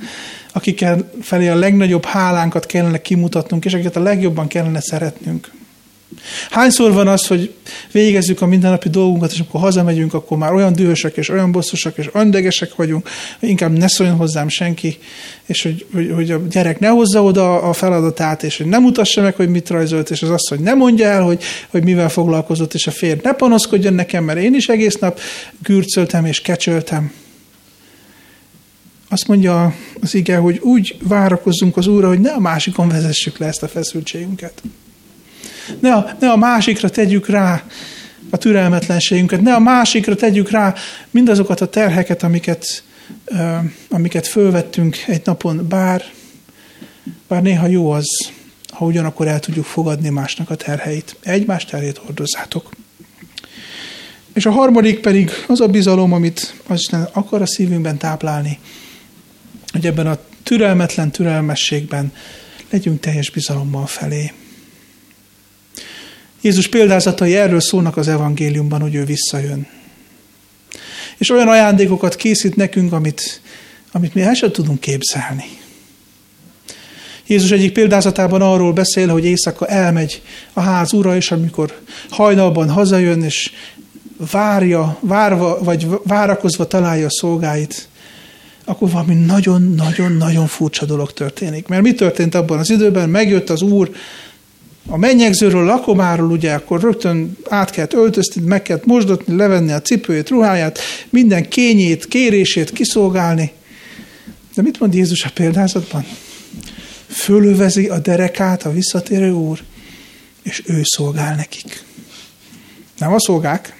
akikkel felé a legnagyobb hálánkat kellene kimutatnunk, és akiket a legjobban kellene szeretnünk. Hányszor van az, hogy végezzük a mindennapi dolgunkat, és amikor hazamegyünk, akkor már olyan dühösek, és olyan bosszosak, és andegesek vagyunk, hogy inkább ne szóljon hozzám senki, és hogy, hogy, hogy a gyerek ne hozza oda a feladatát, és hogy nem mutassa meg, hogy mit rajzolt, és az azt, hogy ne mondja el, hogy, hogy mivel foglalkozott, és a férj ne panaszkodjon nekem, mert én is egész nap gürcöltem és kecsöltem. Azt mondja az ige, hogy úgy várakozzunk az Úrra, hogy ne a másikon vezessük le ezt a feszültségünket. Ne a, ne a másikra tegyük rá a türelmetlenségünket, ne a másikra tegyük rá mindazokat a terheket, amiket, amiket fölvettünk egy napon, bár, bár néha jó az, ha ugyanakkor el tudjuk fogadni másnak a terheit. Egymás terhét hordozzátok. És a harmadik pedig az a bizalom, amit az Isten akar a szívünkben táplálni, hogy ebben a türelmetlen türelmességben legyünk teljes bizalommal felé. Jézus példázatai erről szólnak az evangéliumban, hogy ő visszajön. És olyan ajándékokat készít nekünk, amit, amit mi el sem tudunk képzelni. Jézus egyik példázatában arról beszél, hogy éjszaka elmegy a ház ura, és amikor hajnalban hazajön, és várja, várva, vagy várakozva találja a szolgáit, akkor valami nagyon-nagyon-nagyon furcsa dolog történik. Mert mi történt abban az időben? Megjött az Úr a mennyegzőről, a lakomáról, ugye akkor rögtön át kellett öltözni, meg kellett mosdatni, levenni a cipőjét, ruháját, minden kényét, kérését kiszolgálni. De mit mond Jézus a példázatban? Fölövezi a derekát a visszatérő úr, és ő szolgál nekik. Nem a szolgák,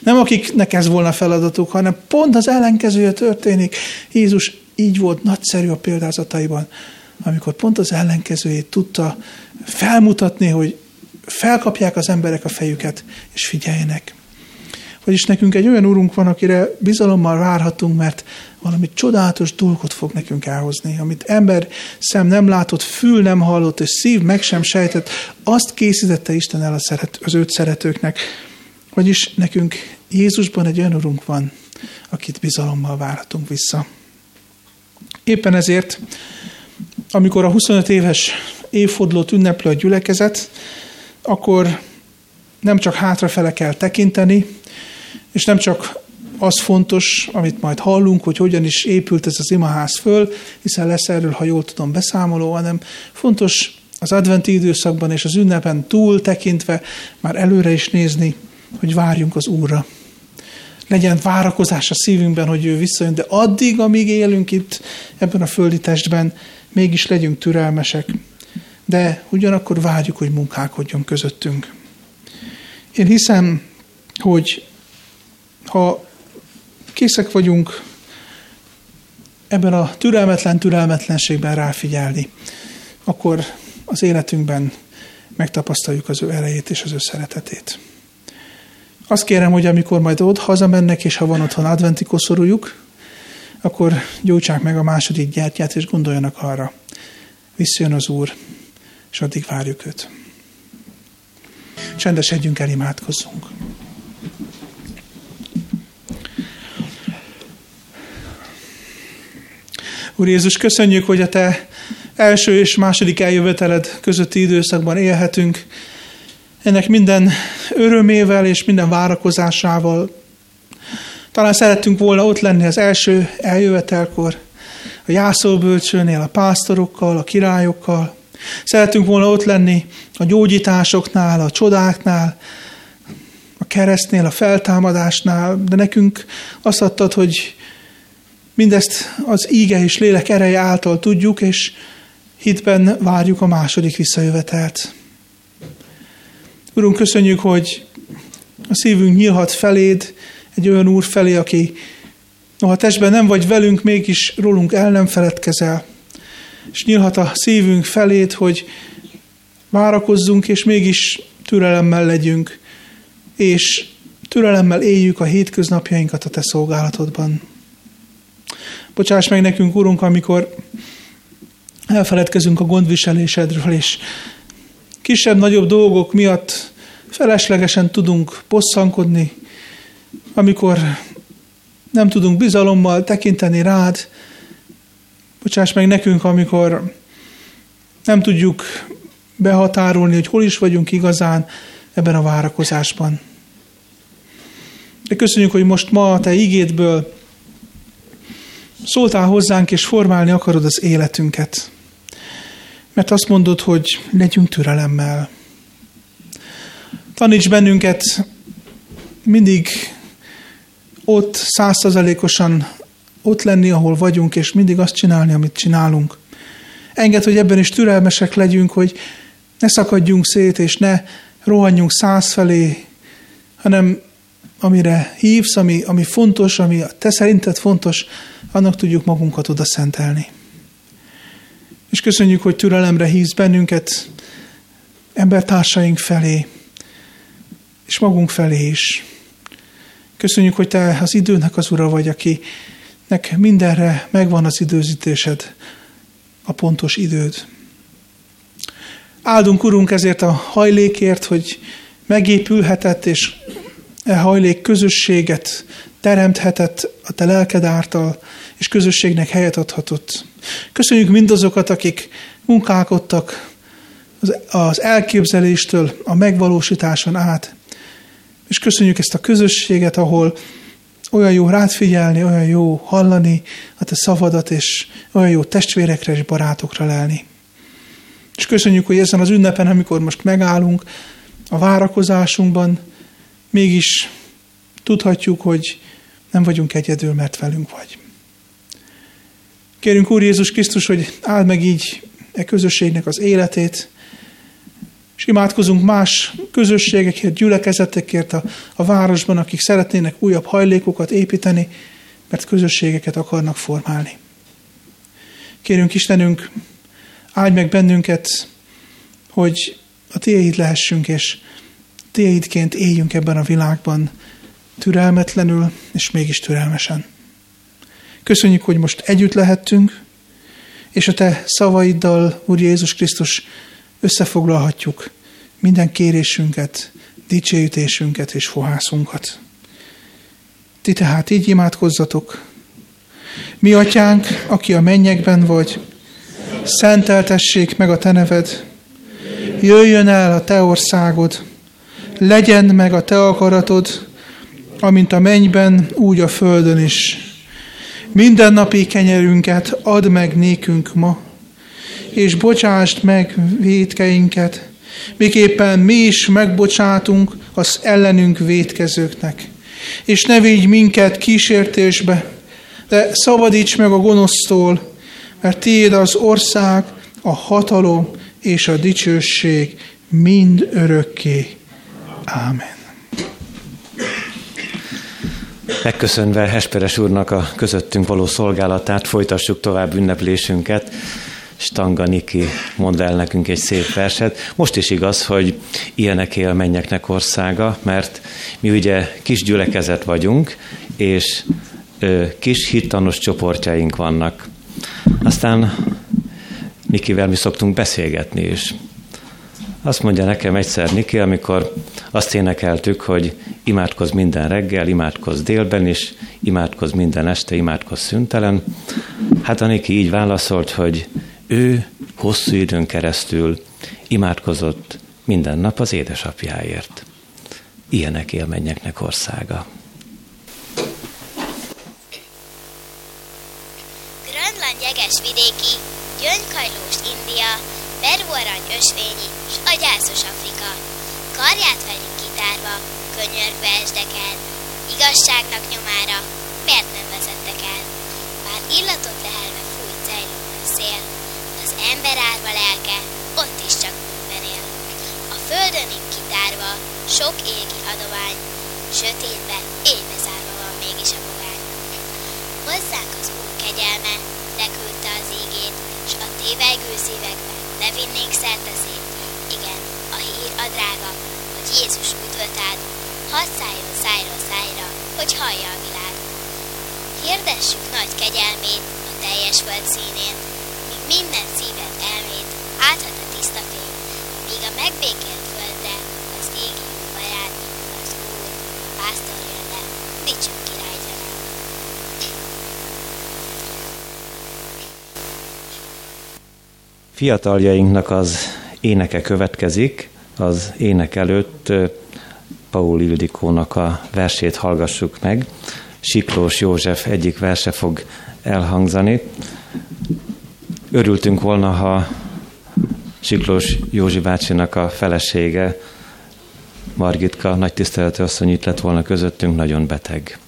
nem akiknek ez volna feladatuk, hanem pont az ellenkezője történik. Jézus így volt nagyszerű a példázataiban, amikor pont az ellenkezőjét tudta felmutatni, hogy felkapják az emberek a fejüket, és figyeljenek. Vagyis nekünk egy olyan úrunk van, akire bizalommal várhatunk, mert valami csodálatos dolgot fog nekünk elhozni, amit ember szem nem látott, fül nem hallott, és szív meg sem sejtett, azt készítette Isten el a szeret, az őt szeretőknek. Vagyis nekünk Jézusban egy olyan urunk van, akit bizalommal várhatunk vissza. Éppen ezért, amikor a 25 éves évfordulót ünneplő a gyülekezet, akkor nem csak hátrafele kell tekinteni, és nem csak az fontos, amit majd hallunk, hogy hogyan is épült ez az imaház föl, hiszen lesz erről, ha jól tudom, beszámoló, hanem fontos az adventi időszakban és az ünnepen túl tekintve már előre is nézni, hogy várjunk az Úrra. Legyen várakozás a szívünkben, hogy ő visszajön, de addig, amíg élünk itt ebben a földi testben, mégis legyünk türelmesek, de ugyanakkor várjuk, hogy munkálkodjon közöttünk. Én hiszem, hogy ha készek vagyunk ebben a türelmetlen türelmetlenségben ráfigyelni, akkor az életünkben megtapasztaljuk az ő erejét és az ő szeretetét. Azt kérem, hogy amikor majd ott hazamennek, és ha van otthon adventi koszorújuk, akkor gyújtsák meg a második gyertyát, és gondoljanak arra. Visszajön az Úr, és addig várjuk őt. Csendesedjünk el, imádkozzunk. Úr Jézus, köszönjük, hogy a Te első és második eljöveteled közötti időszakban élhetünk. Ennek minden örömével és minden várakozásával. Talán szerettünk volna ott lenni az első eljövetelkor, a jászolbölcsőnél, a pásztorokkal, a királyokkal, Szeretünk volna ott lenni a gyógyításoknál, a csodáknál, a keresztnél, a feltámadásnál, de nekünk azt adtad, hogy mindezt az íge és lélek ereje által tudjuk, és hitben várjuk a második visszajövetelt. Urunk, köszönjük, hogy a szívünk nyílhat feléd, egy olyan úr felé, aki noha testben nem vagy velünk, mégis rólunk el nem feledkezel és nyílhat a szívünk felét, hogy várakozzunk, és mégis türelemmel legyünk, és türelemmel éljük a hétköznapjainkat a Te szolgálatodban. Bocsáss meg nekünk, Urunk, amikor elfeledkezünk a gondviselésedről, és kisebb-nagyobb dolgok miatt feleslegesen tudunk bosszankodni, amikor nem tudunk bizalommal tekinteni rád, Bocsáss meg nekünk, amikor nem tudjuk behatárolni, hogy hol is vagyunk igazán ebben a várakozásban. De köszönjük, hogy most ma a Te igédből szóltál hozzánk, és formálni akarod az életünket. Mert azt mondod, hogy legyünk türelemmel. Taníts bennünket mindig ott százszerzalékosan ott lenni, ahol vagyunk, és mindig azt csinálni, amit csinálunk. Enged, hogy ebben is türelmesek legyünk, hogy ne szakadjunk szét, és ne rohanjunk száz felé, hanem amire hívsz, ami, ami fontos, ami a te szerinted fontos, annak tudjuk magunkat oda szentelni. És köszönjük, hogy türelemre hívsz bennünket embertársaink felé, és magunk felé is. Köszönjük, hogy Te az időnek az ura vagy, akinek mindenre megvan az időzítésed, a pontos időd. Áldunk, Urunk, ezért a hajlékért, hogy megépülhetett, és e hajlék közösséget teremthetett a Te lelked által, és közösségnek helyet adhatott. Köszönjük mindazokat, akik munkálkodtak az elképzeléstől a megvalósításon át, és köszönjük ezt a közösséget, ahol olyan jó rád figyelni, olyan jó hallani a te szavadat, és olyan jó testvérekre és barátokra lelni. És köszönjük, hogy ezen az ünnepen, amikor most megállunk a várakozásunkban, mégis tudhatjuk, hogy nem vagyunk egyedül, mert velünk vagy. Kérünk Úr Jézus Krisztus, hogy áld meg így e közösségnek az életét, és imádkozunk más közösségekért, gyülekezetekért a, a városban, akik szeretnének újabb hajlékokat építeni, mert közösségeket akarnak formálni. Kérünk Istenünk, áldj meg bennünket, hogy a tiéd lehessünk, és tiédként éljünk ebben a világban türelmetlenül, és mégis türelmesen. Köszönjük, hogy most együtt lehettünk, és a te szavaiddal, Úr Jézus Krisztus, összefoglalhatjuk minden kérésünket, dicsőítésünket és fohászunkat. Ti tehát így imádkozzatok. Mi atyánk, aki a mennyekben vagy, szenteltessék meg a te neved, jöjjön el a te országod, legyen meg a te akaratod, amint a mennyben, úgy a földön is. Minden napi kenyerünket add meg nékünk ma, és bocsásd meg védkeinket, miképpen mi is megbocsátunk az ellenünk védkezőknek. És ne vigy minket kísértésbe, de szabadíts meg a gonosztól, mert tiéd az ország, a hatalom és a dicsőség mind örökké. Ámen. Megköszönve Hesperes úrnak a közöttünk való szolgálatát, folytassuk tovább ünneplésünket. Stanga Niki mond el nekünk egy szép verset. Most is igaz, hogy ilyenek él mennyeknek országa, mert mi ugye kis gyülekezet vagyunk, és ö, kis hittanos csoportjaink vannak. Aztán Nikivel mi szoktunk beszélgetni is. Azt mondja nekem egyszer Niki, amikor azt énekeltük, hogy imádkoz minden reggel, imádkoz délben is, imádkoz minden este, imádkoz szüntelen. Hát a Niki így válaszolt, hogy ő hosszú időn keresztül imádkozott minden nap az édesapjáért. Ilyenek élményeknek országa. Grönland jeges vidéki, gyöngykajlós India, Peru arany ösvényi s agyászos Afrika. Karját vegyünk kitárva, könyörgve esdek el, igazságnak nyomára, miért nem vezettek el? Bár illatot lehelve fújt zejlóan szél, az ember árva lelke ott is csak bűnben él. A földönig kitárva sok égi adomány, sötétbe éjbe zárva van mégis a bogány. Hozzánk az Úr kegyelme, leküldte az ígét, s a tévegő szívekbe ne vinnénk szerte szét. Igen, a hír a drága, hogy Jézus üdvöt ad, hadd szálljon szájról szájra, hogy hallja a világ. Hirdessük nagy kegyelmét a teljes föld színén, míg minden szívet elmét áthat a tiszta fény, míg a megbékélt földre az égi barát, az Úr, pásztor jön le, dicső király zene. Fiataljainknak az éneke következik. Az ének előtt Paul Ildikónak a versét hallgassuk meg. Siklós József egyik verse fog elhangzani. Örültünk volna, ha Siklós Józsi bácsinak a felesége, Margitka, nagy tiszteletű asszony itt lett volna közöttünk, nagyon beteg.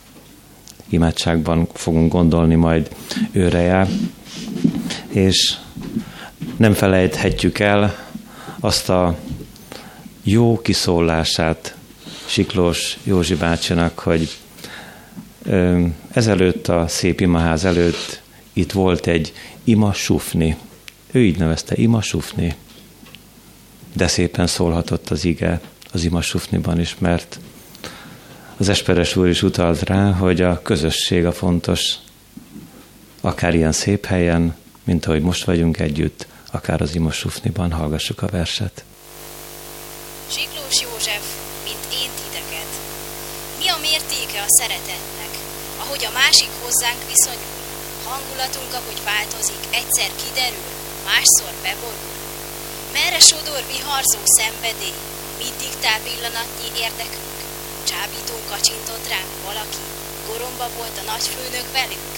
Imádságban fogunk gondolni majd őre jár. És nem felejthetjük el azt a jó kiszólását Siklós Józsi bácsinak, hogy ezelőtt a szép imaház előtt itt volt egy ima sufni. Ő így nevezte, ima sufni. De szépen szólhatott az ige az ima sufniban is, mert az Esperes úr is utalt rá, hogy a közösség a fontos, akár ilyen szép helyen, mint ahogy most vagyunk együtt, akár az ima sufniban hallgassuk a verset. Siklós József, mint én titeket. Mi a mértéke a szeretetnek, ahogy a másik hozzánk viszonyul? Hangulatunk, ahogy változik, egyszer kiderül, másszor beborul. Merre sodor viharzó szenvedély, mit diktál pillanatnyi érdekünk? Csábítón kacsintott ránk valaki, goromba volt a nagyfőnök velünk.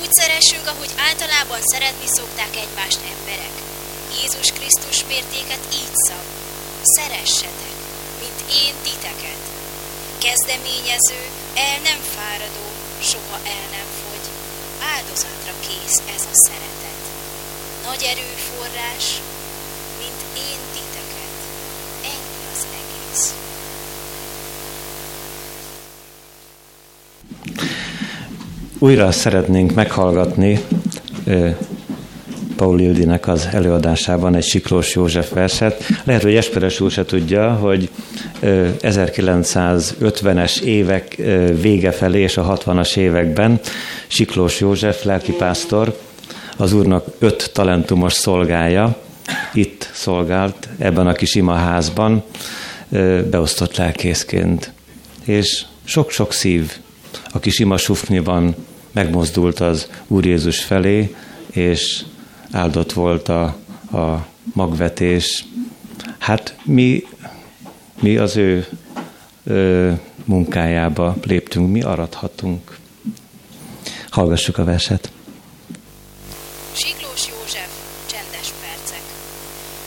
Úgy szeressünk, ahogy általában szeretni szokták egymást emberek. Jézus Krisztus mértéket így szab. Szeressetek, mint én titeket. Kezdeményező, el nem fáradó, soha el nem. Áldozatra kész ez a szeretet. Nagy erőforrás, mint én titeket. Ennyi az egész. Újra szeretnénk meghallgatni Paul Ildinek az előadásában egy Siklós József verset. Lehet, hogy Esperes úr se tudja, hogy 1950-es évek vége felé és a 60-as években Siklós József lelkipásztor az úrnak öt talentumos szolgája itt szolgált ebben a kis imaházban beosztott lelkészként. És sok-sok szív a kis ima sufniban megmozdult az Úr Jézus felé, és áldott volt a, a magvetés. Hát mi, mi az ő ö, munkájába léptünk, mi arathatunk. Hallgassuk a verset. Siklós József, csendes percek.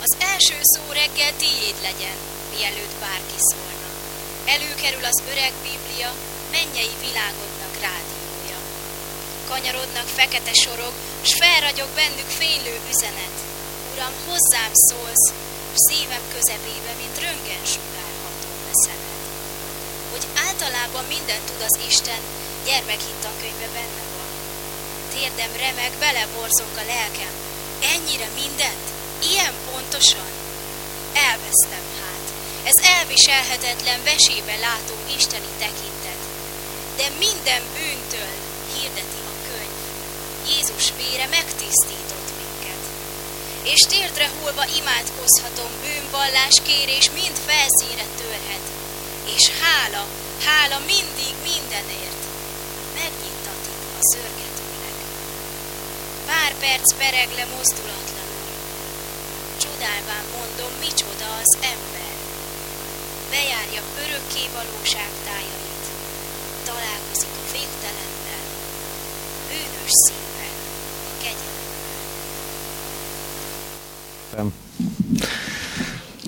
Az első szó reggel tiéd legyen, mielőtt bárki szólna. Előkerül az öreg Biblia, mennyei világodnak rádiója. Kanyarodnak fekete sorok, s felragyog bennük fénylő üzenet. Uram, hozzám szólsz, szívem közepébe, mint röngen sugárható leszened. Hogy általában mindent tud az Isten, gyermekhittankönyve benne van. Térdem remeg, beleborzong a lelkem. Ennyire mindent? Ilyen pontosan? Elvesztem hát. Ez elviselhetetlen vesébe látó isteni tekintet. De minden bűntől hirdeti a könyv. Jézus vére megtisztított minket. És térdre hullva imádkozhatom, bűnvallás kérés mind felszínre törhet. És hála, hála mindig mindenért. Megnyittatik a szörgetőleg. Perc pereg le mozdulatlanul. Csodálván mondom, micsoda az ember. Bejárja örökké valóság tájait. Találkozik a végtelennel. Bűnös szívvel a kegyelemmel.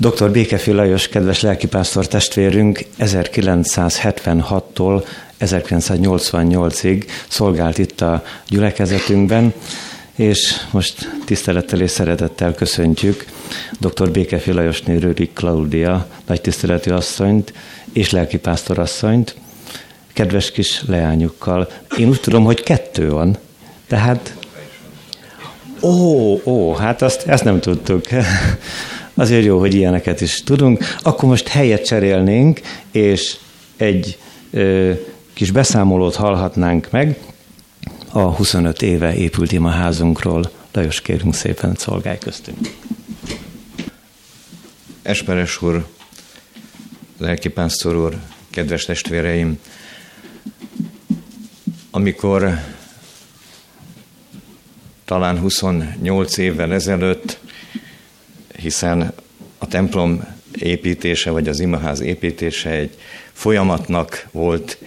Dr. Békefi Lajos, kedves lelkipásztor testvérünk 1976-tól 1988-ig szolgált itt a gyülekezetünkben, és most tisztelettel és szeretettel köszöntjük dr. Békefi Lajosné Rőrik Klaudia, nagy tiszteletű asszonyt és lelkipásztor asszonyt, kedves kis leányukkal. Én úgy tudom, hogy kettő van, tehát Ó, ó, hát azt, ezt nem tudtuk. [laughs] Azért jó, hogy ilyeneket is tudunk. Akkor most helyet cserélnénk, és egy ö, kis beszámolót hallhatnánk meg a 25 éve épült imaházunkról. Lajos, kérünk szépen, szolgálj köztünk. Esperes úr, lelkipásztor úr, kedves testvéreim, amikor talán 28 évvel ezelőtt hiszen a templom építése, vagy az imaház építése egy folyamatnak volt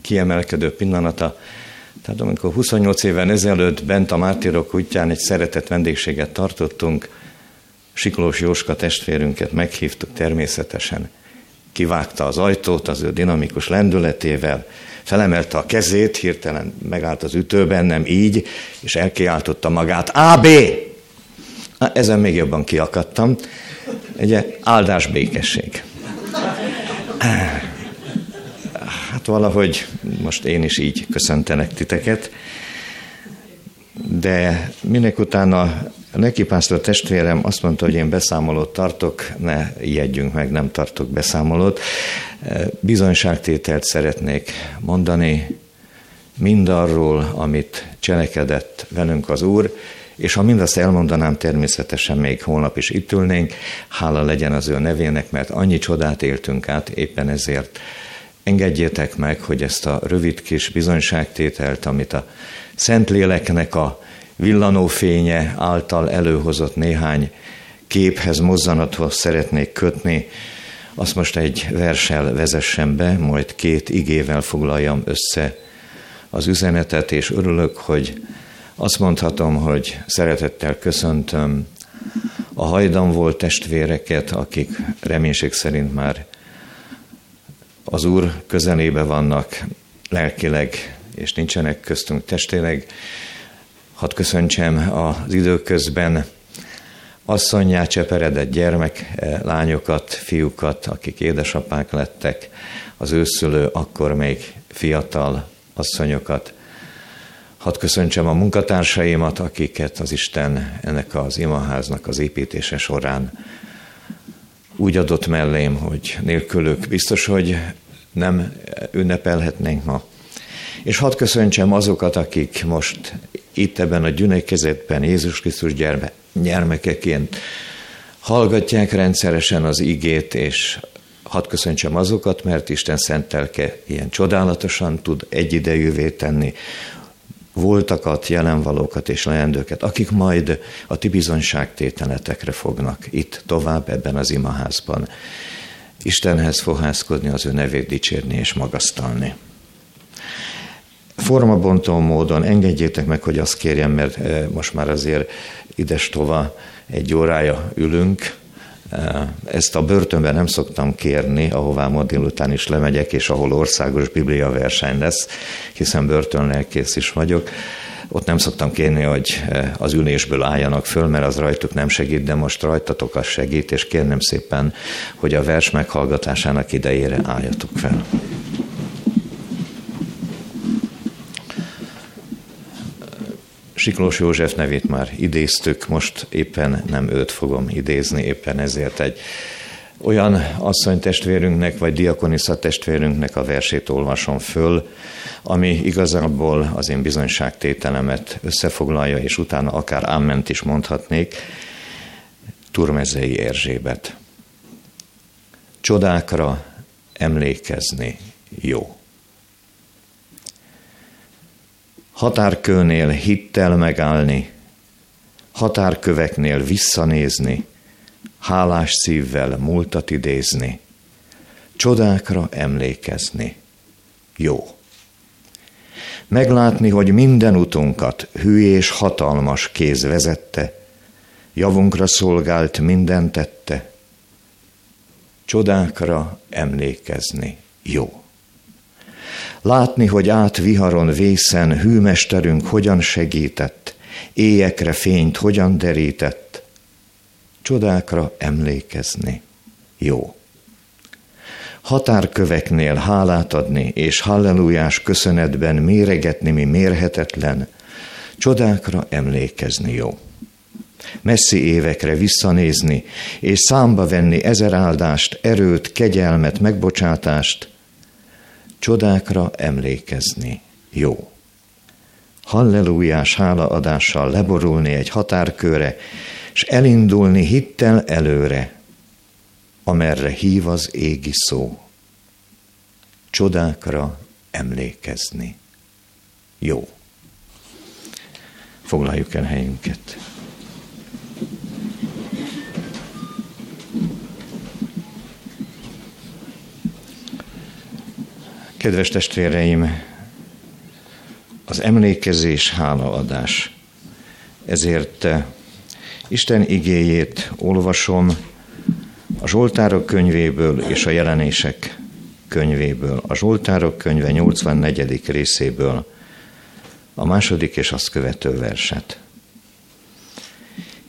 kiemelkedő pillanata. Tehát amikor 28 éven ezelőtt bent a Mártirok útján egy szeretett vendégséget tartottunk, Siklós Jóska testvérünket meghívtuk természetesen. Kivágta az ajtót az ő dinamikus lendületével, felemelte a kezét, hirtelen megállt az ütőben, nem így, és elkiáltotta magát, AB! Ezen még jobban kiakadtam. Ugye, áldás békesség. Hát valahogy most én is így köszöntenek titeket, de minek utána a nekipásztor testvérem azt mondta, hogy én beszámolót tartok, ne ijedjünk meg, nem tartok beszámolót. Bizonyságtételt szeretnék mondani mindarról, amit cselekedett velünk az Úr, és ha mindazt elmondanám, természetesen még holnap is itt ülnénk. Hála legyen az ő nevének, mert annyi csodát éltünk át, éppen ezért engedjétek meg, hogy ezt a rövid kis bizonyságtételt, amit a Szentléleknek a villanó fénye által előhozott néhány képhez, mozzanathoz szeretnék kötni, azt most egy versel vezessem be, majd két igével foglaljam össze az üzenetet, és örülök, hogy azt mondhatom, hogy szeretettel köszöntöm a hajdan volt testvéreket, akik reménység szerint már az Úr közelébe vannak lelkileg, és nincsenek köztünk testileg. Hadd köszöntsem az időközben asszonyjá cseperedett gyermek, eh, lányokat, fiúkat, akik édesapák lettek, az őszülő akkor még fiatal asszonyokat, Hadd köszöntsem a munkatársaimat, akiket az Isten ennek az imaháznak az építése során úgy adott mellém, hogy nélkülük biztos, hogy nem ünnepelhetnénk ma. És hadd köszöntsem azokat, akik most itt ebben a gyülekezetben Jézus Krisztus gyerme, gyermekeként hallgatják rendszeresen az igét, és hadd köszöntsem azokat, mert Isten szent lelke ilyen csodálatosan tud egyidejűvé tenni voltakat, jelenvalókat és leendőket, akik majd a ti bizonyságtételetekre fognak itt tovább ebben az imaházban Istenhez fohászkodni, az ő nevét dicsérni és magasztalni. Formabontó módon engedjétek meg, hogy azt kérjem, mert eh, most már azért ides tova egy órája ülünk, ezt a börtönben nem szoktam kérni, ahová ma délután is lemegyek, és ahol országos biblia verseny lesz, hiszen börtönlelkész is vagyok. Ott nem szoktam kérni, hogy az ülésből álljanak föl, mert az rajtuk nem segít, de most rajtatok az segít, és kérnem szépen, hogy a vers meghallgatásának idejére álljatok fel. Siklós József nevét már idéztük, most éppen nem őt fogom idézni, éppen ezért egy olyan asszonytestvérünknek, vagy diakonisza testvérünknek a versét olvasom föl, ami igazából az én bizonyságtételemet összefoglalja, és utána akár ámment is mondhatnék, Turmezei Erzsébet. Csodákra emlékezni jó. Határkőnél hittel megállni, határköveknél visszanézni, hálás szívvel múltat idézni, csodákra emlékezni. Jó. Meglátni, hogy minden utunkat hű és hatalmas kéz vezette, javunkra szolgált, minden tette, csodákra emlékezni. Jó. Látni, hogy át viharon vészen hűmesterünk hogyan segített, éjekre fényt hogyan derített, csodákra emlékezni. Jó. Határköveknél hálát adni és hallelujás köszönetben méregetni mi mérhetetlen, csodákra emlékezni jó. Messzi évekre visszanézni és számba venni ezer áldást, erőt, kegyelmet, megbocsátást, csodákra emlékezni jó. Hallelujás hálaadással leborulni egy határkőre, és elindulni hittel előre, amerre hív az égi szó. Csodákra emlékezni. Jó. Foglaljuk el helyünket. Kedves testvéreim, az emlékezés hálaadás. Ezért eh, Isten igéjét olvasom a Zsoltárok könyvéből és a jelenések könyvéből, a Zsoltárok könyve 84. részéből, a második és azt követő verset.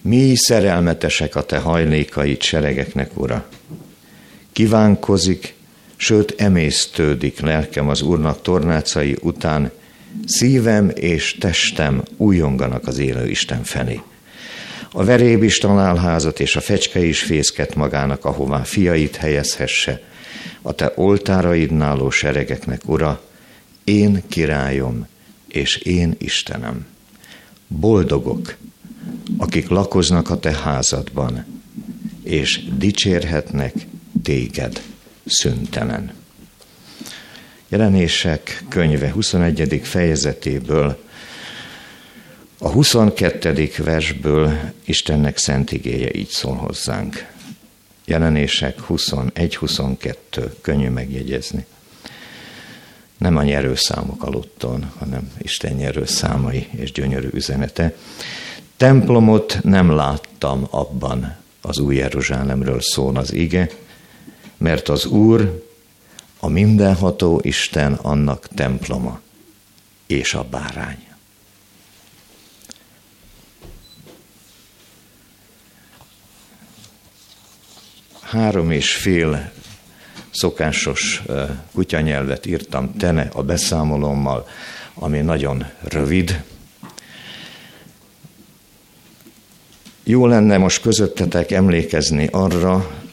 Mi szerelmetesek a te hajlékait seregeknek, Ura! Kívánkozik, sőt emésztődik lelkem az Úrnak tornácai után, szívem és testem újonganak az élő Isten felé. A veréb is találházat, és a fecske is fészket magának, ahová fiait helyezhesse. A te oltáraidnál seregeknek, Ura, én királyom, és én Istenem. Boldogok, akik lakoznak a te házadban, és dicsérhetnek téged szüntelen. Jelenések könyve 21. fejezetéből, a 22. versből Istennek szent igéje így szól hozzánk. Jelenések 21-22, könnyű megjegyezni. Nem a nyerőszámok aludton, hanem Isten nyerőszámai és gyönyörű üzenete. Templomot nem láttam abban, az új Jeruzsálemről szól az ige, mert az Úr a mindenható Isten annak temploma és a bárány. Három és fél szokásos kutyanyelvet írtam tene a beszámolommal, ami nagyon rövid. Jó lenne most közöttetek emlékezni arra,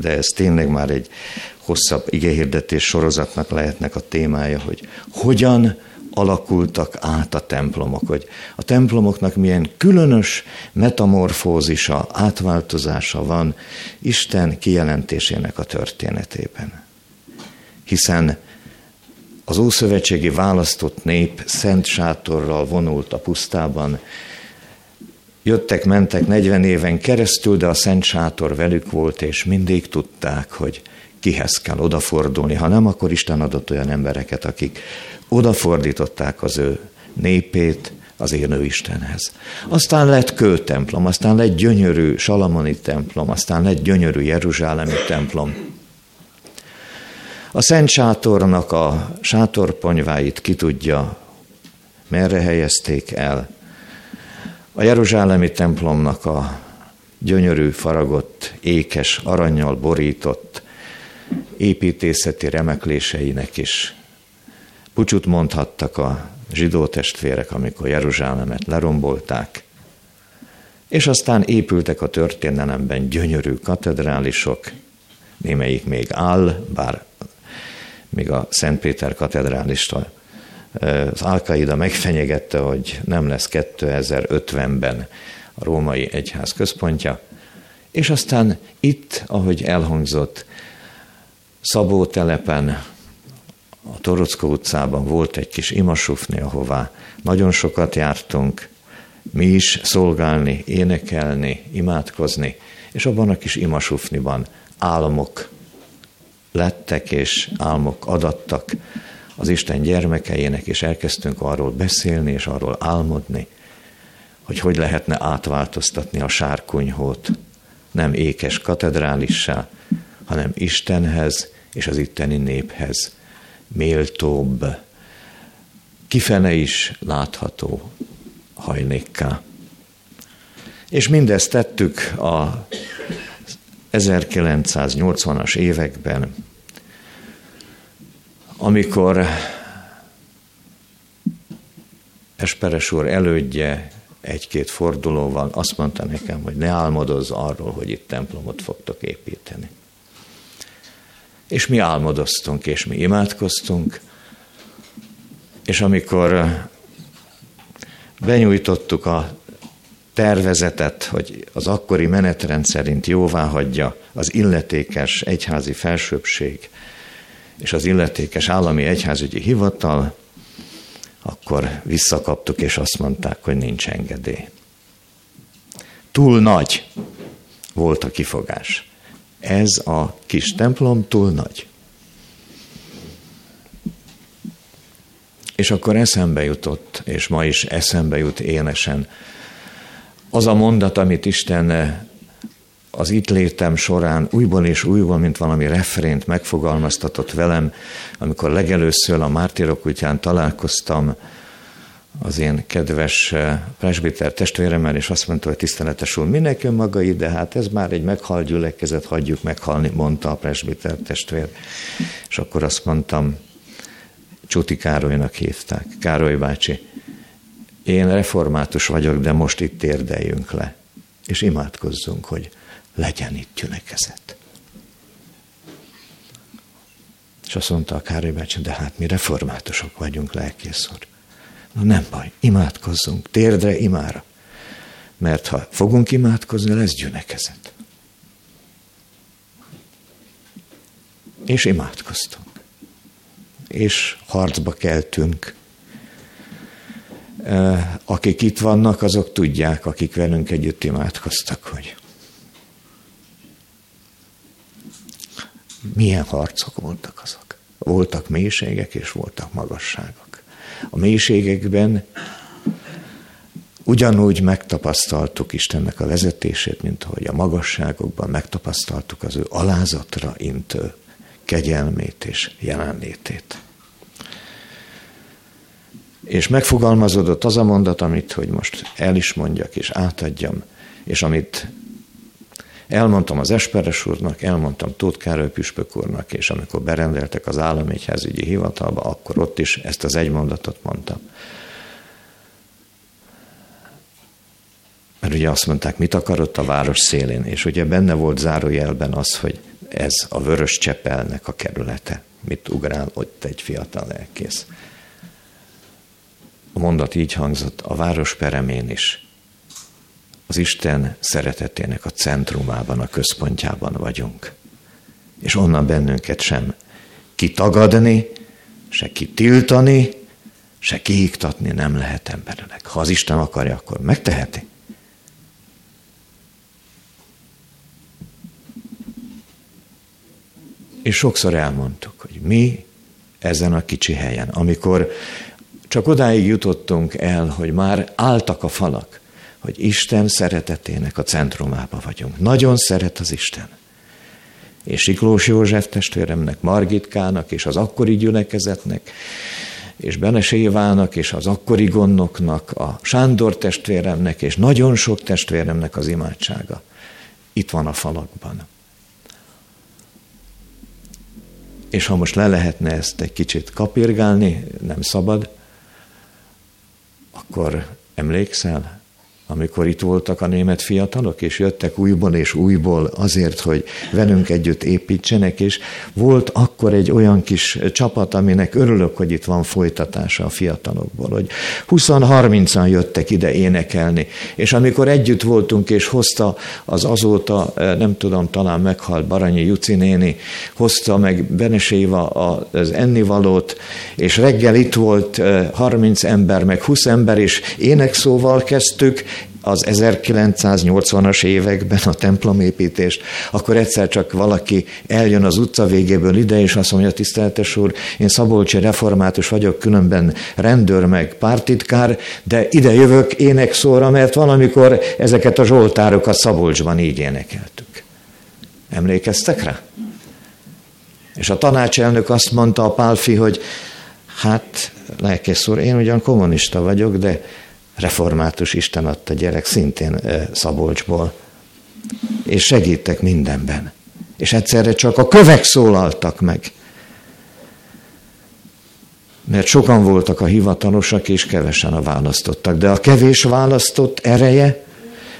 de ez tényleg már egy hosszabb igehirdetés sorozatnak lehetnek a témája, hogy hogyan alakultak át a templomok, hogy a templomoknak milyen különös metamorfózisa, átváltozása van Isten kijelentésének a történetében. Hiszen az ószövetségi választott nép szent sátorral vonult a pusztában, Jöttek, mentek 40 éven keresztül, de a Szent Sátor velük volt, és mindig tudták, hogy kihez kell odafordulni. Ha nem, akkor Isten adott olyan embereket, akik odafordították az ő népét az élő Istenhez. Aztán lett kőtemplom, aztán lett gyönyörű Salamoni templom, aztán lett gyönyörű Jeruzsálemi templom. A Szent Sátornak a sátorponyváit ki tudja, merre helyezték el, a Jeruzsálemi templomnak a gyönyörű, faragott, ékes, aranyjal borított építészeti remekléseinek is pucsut mondhattak a zsidó testvérek, amikor Jeruzsálemet lerombolták, és aztán épültek a történelemben gyönyörű katedrálisok, némelyik még áll, bár még a Szent Péter katedrálista az Alkaida megfenyegette, hogy nem lesz 2050-ben a római egyház központja, és aztán itt, ahogy elhangzott, Szabó telepen, a Torocko utcában volt egy kis imasufni, ahová nagyon sokat jártunk, mi is szolgálni, énekelni, imádkozni, és abban a kis imasufniban álmok lettek, és álmok adattak az Isten gyermekeinek, és elkezdtünk arról beszélni, és arról álmodni, hogy hogy lehetne átváltoztatni a sárkonyhót, nem ékes katedrálissá, hanem Istenhez és az itteni néphez méltóbb, kifene is látható hajlékká. És mindezt tettük a 1980-as években, amikor Esperes úr elődje egy-két fordulóval azt mondta nekem, hogy ne álmodozz arról, hogy itt templomot fogtok építeni. És mi álmodoztunk, és mi imádkoztunk, és amikor benyújtottuk a tervezetet, hogy az akkori menetrend szerint jóvá hagyja az illetékes egyházi felsőbbség és az illetékes állami egyházügyi hivatal, akkor visszakaptuk, és azt mondták, hogy nincs engedély. Túl nagy volt a kifogás. Ez a kis templom túl nagy. És akkor eszembe jutott, és ma is eszembe jut énesen, az a mondat, amit Isten az itt létem során újból és újból, mint valami referént megfogalmaztatott velem, amikor legelőször a mártírok útján találkoztam az én kedves eh, presbiter testvéremmel, és azt mondta, hogy tiszteletes úr, minek jön maga ide? Hát ez már egy meghalt gyülekezet, hagyjuk meghalni, mondta a presbiter testvér. És akkor azt mondtam, Csuti Károlynak hívták. Károly bácsi, én református vagyok, de most itt térdeljünk le, és imádkozzunk, hogy legyen itt gyülekezet. És azt mondta a Károly bácsi, de hát mi reformátusok vagyunk, lelkész. Na nem baj, imádkozzunk, térdre imára. Mert ha fogunk imádkozni, lesz gyülekezet. És imádkoztunk. És harcba keltünk. Akik itt vannak, azok tudják, akik velünk együtt imádkoztak, hogy milyen harcok voltak azok. Voltak mélységek és voltak magasságok. A mélységekben ugyanúgy megtapasztaltuk Istennek a vezetését, mint ahogy a magasságokban megtapasztaltuk az ő alázatra intő kegyelmét és jelenlétét. És megfogalmazódott az a mondat, amit, hogy most el is mondjak és átadjam, és amit Elmondtam az Esperes úrnak, elmondtam Tóth Károly püspök úrnak, és amikor berendeltek az államegyházügyi hivatalba, akkor ott is ezt az egy mondatot mondtam. Mert ugye azt mondták, mit akarott a város szélén, és ugye benne volt zárójelben az, hogy ez a vörös csepelnek a kerülete. Mit ugrál ott egy fiatal lelkész. A mondat így hangzott, a város peremén is az Isten szeretetének a centrumában, a központjában vagyunk. És onnan bennünket sem kitagadni, se kitiltani, se kiiktatni nem lehet embernek. Ha az Isten akarja, akkor megteheti. És sokszor elmondtuk, hogy mi ezen a kicsi helyen, amikor csak odáig jutottunk el, hogy már álltak a falak, hogy Isten szeretetének a centrumába vagyunk. Nagyon szeret az Isten. És Siklós József testvéremnek, Margitkának és az akkori gyülekezetnek, és Benes Évának és az akkori gondnoknak, a Sándor testvéremnek és nagyon sok testvéremnek az imádsága. Itt van a falakban. És ha most le lehetne ezt egy kicsit kapirgálni, nem szabad, akkor emlékszel, amikor itt voltak a német fiatalok, és jöttek újból és újból azért, hogy velünk együtt építsenek, és volt akkor egy olyan kis csapat, aminek örülök, hogy itt van folytatása a fiatalokból, hogy 20-30-an jöttek ide énekelni, és amikor együtt voltunk, és hozta az azóta, eh, nem tudom, talán meghalt Baranyi Juci néni, hozta meg Beneséva az ennivalót, és reggel itt volt 30 eh, ember, meg 20 ember, és énekszóval kezdtük, az 1980-as években a templomépítést, akkor egyszer csak valaki eljön az utca végéből ide, és azt mondja, tiszteletes úr, én Szabolcsi református vagyok, különben rendőr meg pártitkár, de ide jövök énekszóra, mert valamikor ezeket a zsoltárokat Szabolcsban így énekeltük. Emlékeztek rá? És a tanácselnök azt mondta a Pálfi, hogy hát, lelkész úr, én ugyan kommunista vagyok, de református Isten adta gyerek, szintén Szabolcsból. És segítek mindenben. És egyszerre csak a kövek szólaltak meg. Mert sokan voltak a hivatalosak, és kevesen a választottak. De a kevés választott ereje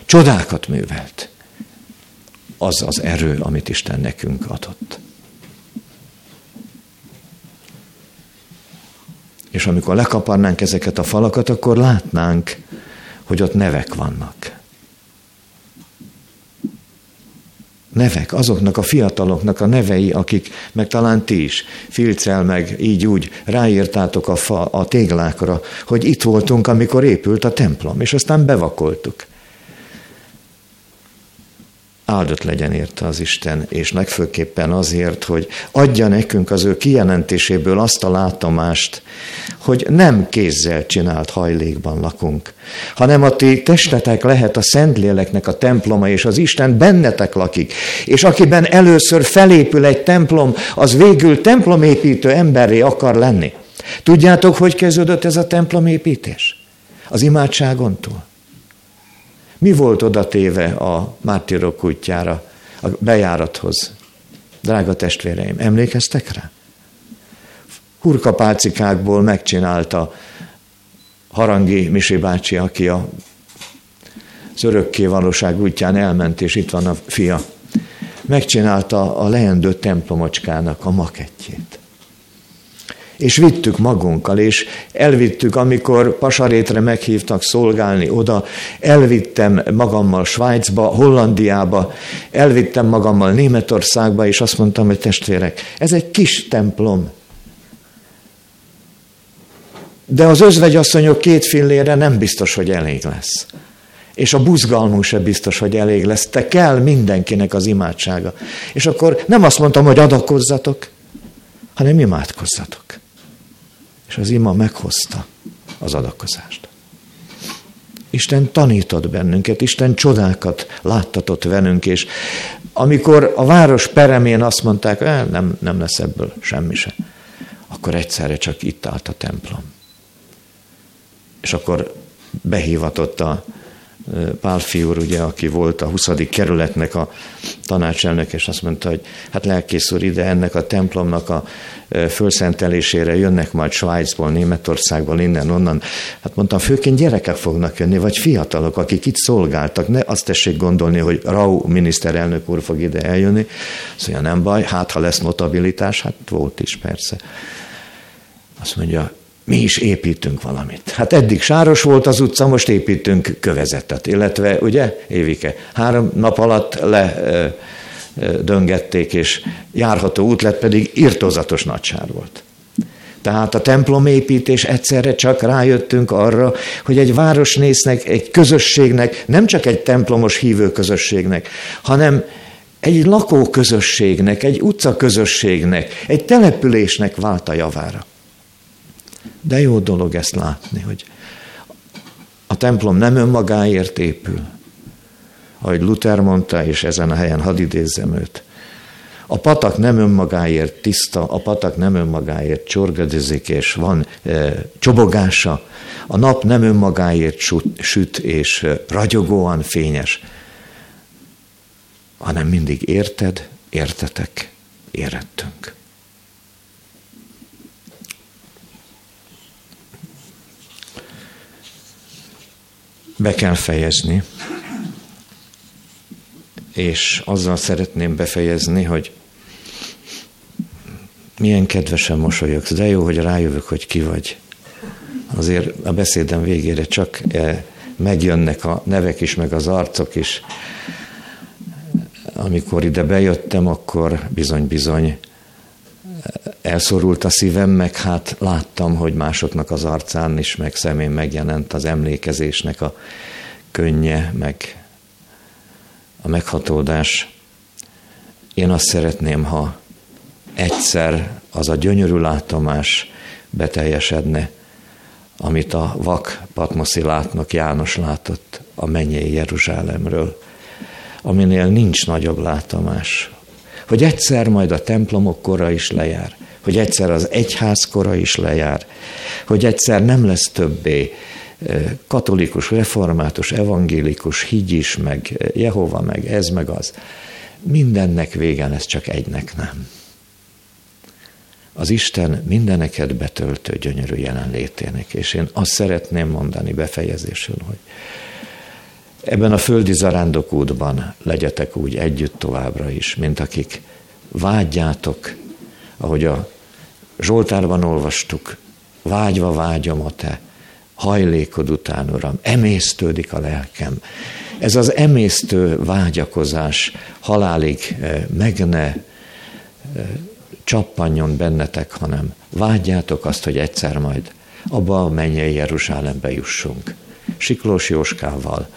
csodákat művelt. Az az erő, amit Isten nekünk adott. És amikor lekaparnánk ezeket a falakat, akkor látnánk, hogy ott nevek vannak. Nevek, azoknak a fiataloknak a nevei, akik, meg talán ti is, filcel meg így úgy ráírtátok a, fa, a téglákra, hogy itt voltunk, amikor épült a templom, és aztán bevakoltuk. Áldott legyen érte az Isten, és legfőképpen azért, hogy adja nekünk az ő kijelentéséből azt a látomást, hogy nem kézzel csinált hajlékban lakunk, hanem a ti testetek lehet a Szentléleknek a temploma, és az Isten bennetek lakik. És akiben először felépül egy templom, az végül templomépítő emberré akar lenni. Tudjátok, hogy kezdődött ez a templomépítés? Az imádságontól. Mi volt oda téve a mártírok útjára, a bejárathoz? Drága testvéreim, emlékeztek rá? Hurkapálcikákból megcsinálta Harangi Misi bácsi, aki a az örökké valóság útján elment, és itt van a fia. Megcsinálta a leendő templomocskának a makettjét és vittük magunkkal, és elvittük, amikor Pasarétre meghívtak szolgálni oda, elvittem magammal Svájcba, Hollandiába, elvittem magammal Németországba, és azt mondtam, hogy testvérek, ez egy kis templom. De az özvegyasszonyok két fillére nem biztos, hogy elég lesz. És a buzgalmunk se biztos, hogy elég lesz. Te kell mindenkinek az imádsága. És akkor nem azt mondtam, hogy adakozzatok, hanem imádkozzatok. És az ima meghozta az adakozást. Isten tanított bennünket, Isten csodákat láttatott velünk, és amikor a város peremén azt mondták, eh, nem, nem lesz ebből semmi se, akkor egyszerre csak itt állt a templom. És akkor behívatott a Pál fiúr, ugye, aki volt a 20. kerületnek a tanácselnök, és azt mondta, hogy hát lelkész úr, ide ennek a templomnak a fölszentelésére jönnek majd Svájcból, Németországból, innen, onnan. Hát mondtam, főként gyerekek fognak jönni, vagy fiatalok, akik itt szolgáltak. Ne azt tessék gondolni, hogy Rau miniszterelnök úr fog ide eljönni. Szóval nem baj, hát ha lesz notabilitás, hát volt is persze. Azt mondja, mi is építünk valamit. Hát eddig sáros volt az utca, most építünk kövezetet, illetve, ugye, Évike, három nap alatt le döngették, és járható út lett, pedig irtózatos nagysár volt. Tehát a templomépítés egyszerre csak rájöttünk arra, hogy egy városnésznek, egy közösségnek, nem csak egy templomos hívő közösségnek, hanem egy lakóközösségnek, egy utcaközösségnek, egy településnek vált a javára. De jó dolog ezt látni, hogy a templom nem önmagáért épül, ahogy Luther mondta, és ezen a helyen hadd idézzem őt. A patak nem önmagáért tiszta, a patak nem önmagáért csorgadozik, és van e, csobogása, a nap nem önmagáért süt, süt és e, ragyogóan fényes, hanem mindig érted, értetek, érettünk. Be kell fejezni és azzal szeretném befejezni, hogy milyen kedvesen mosolyogsz, de jó, hogy rájövök, hogy ki vagy. Azért a beszédem végére csak e, megjönnek a nevek is, meg az arcok is. Amikor ide bejöttem, akkor bizony-bizony elszorult a szívem, meg hát láttam, hogy másoknak az arcán is, meg szemén megjelent az emlékezésnek a könnye, meg a meghatódás. Én azt szeretném, ha egyszer az a gyönyörű látomás beteljesedne, amit a vak Patmoszi látnak János látott a mennyei Jeruzsálemről, aminél nincs nagyobb látomás. Hogy egyszer majd a templomok kora is lejár, hogy egyszer az egyház kora is lejár, hogy egyszer nem lesz többé katolikus, református, evangélikus, higgy is, meg Jehova, meg ez, meg az. Mindennek vége lesz, csak egynek nem. Az Isten mindeneket betöltő gyönyörű jelenlétének, és én azt szeretném mondani befejezésül, hogy ebben a földi zarándokútban legyetek úgy együtt továbbra is, mint akik vágyjátok, ahogy a Zsoltárban olvastuk, vágyva vágyom a te hajlékod után, Uram, emésztődik a lelkem. Ez az emésztő vágyakozás halálig eh, meg ne eh, csappanjon bennetek, hanem vágyjátok azt, hogy egyszer majd abba a mennyei Jeruzsálembe jussunk. Siklós Jóskával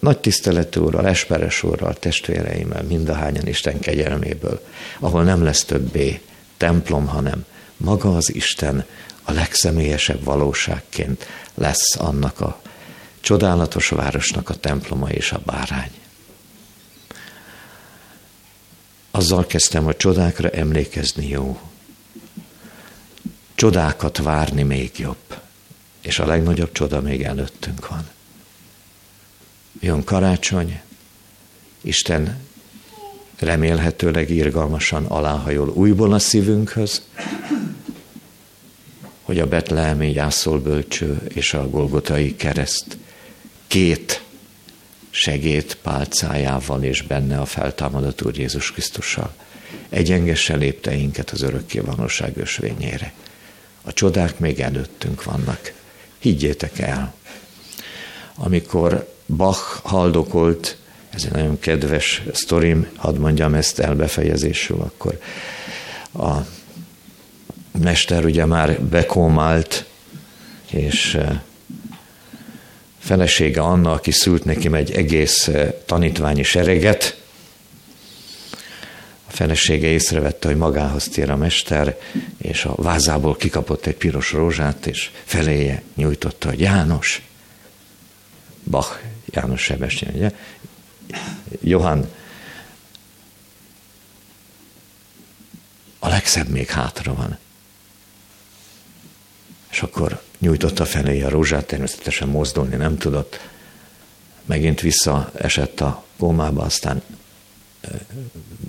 Nagy tiszteletű úrral, Esperes úrral, testvéreimmel, mindahányan Isten kegyelméből, ahol nem lesz többé templom, hanem maga az Isten a legszemélyesebb valóságként lesz annak a csodálatos városnak a temploma és a bárány. Azzal kezdtem, hogy csodákra emlékezni jó. Csodákat várni még jobb. És a legnagyobb csoda még előttünk van. Jön karácsony, Isten remélhetőleg irgalmasan aláhajol újból a szívünkhöz, hogy a betlehemi jászolbölcső és a golgotai kereszt két segét pálcájával és benne a feltámadott Úr Jézus Krisztussal egyengesse lépteinket az örökké valóság ösvényére. A csodák még előttünk vannak. Higgyétek el, amikor Bach haldokolt, ez egy nagyon kedves sztorim, hadd mondjam ezt el befejezésül, akkor. A mester ugye már bekómált, és eh, felesége Anna, aki szült nekem egy egész eh, tanítványi sereget, a felesége észrevette, hogy magához tér a mester, és a vázából kikapott egy piros rózsát, és feléje nyújtotta, hogy János, Bach, János Sebestyén, ugye? Johann, a legszebb még hátra van. És akkor nyújtotta felé a rózsát, természetesen mozdulni nem tudott. Megint visszaesett a kómába, aztán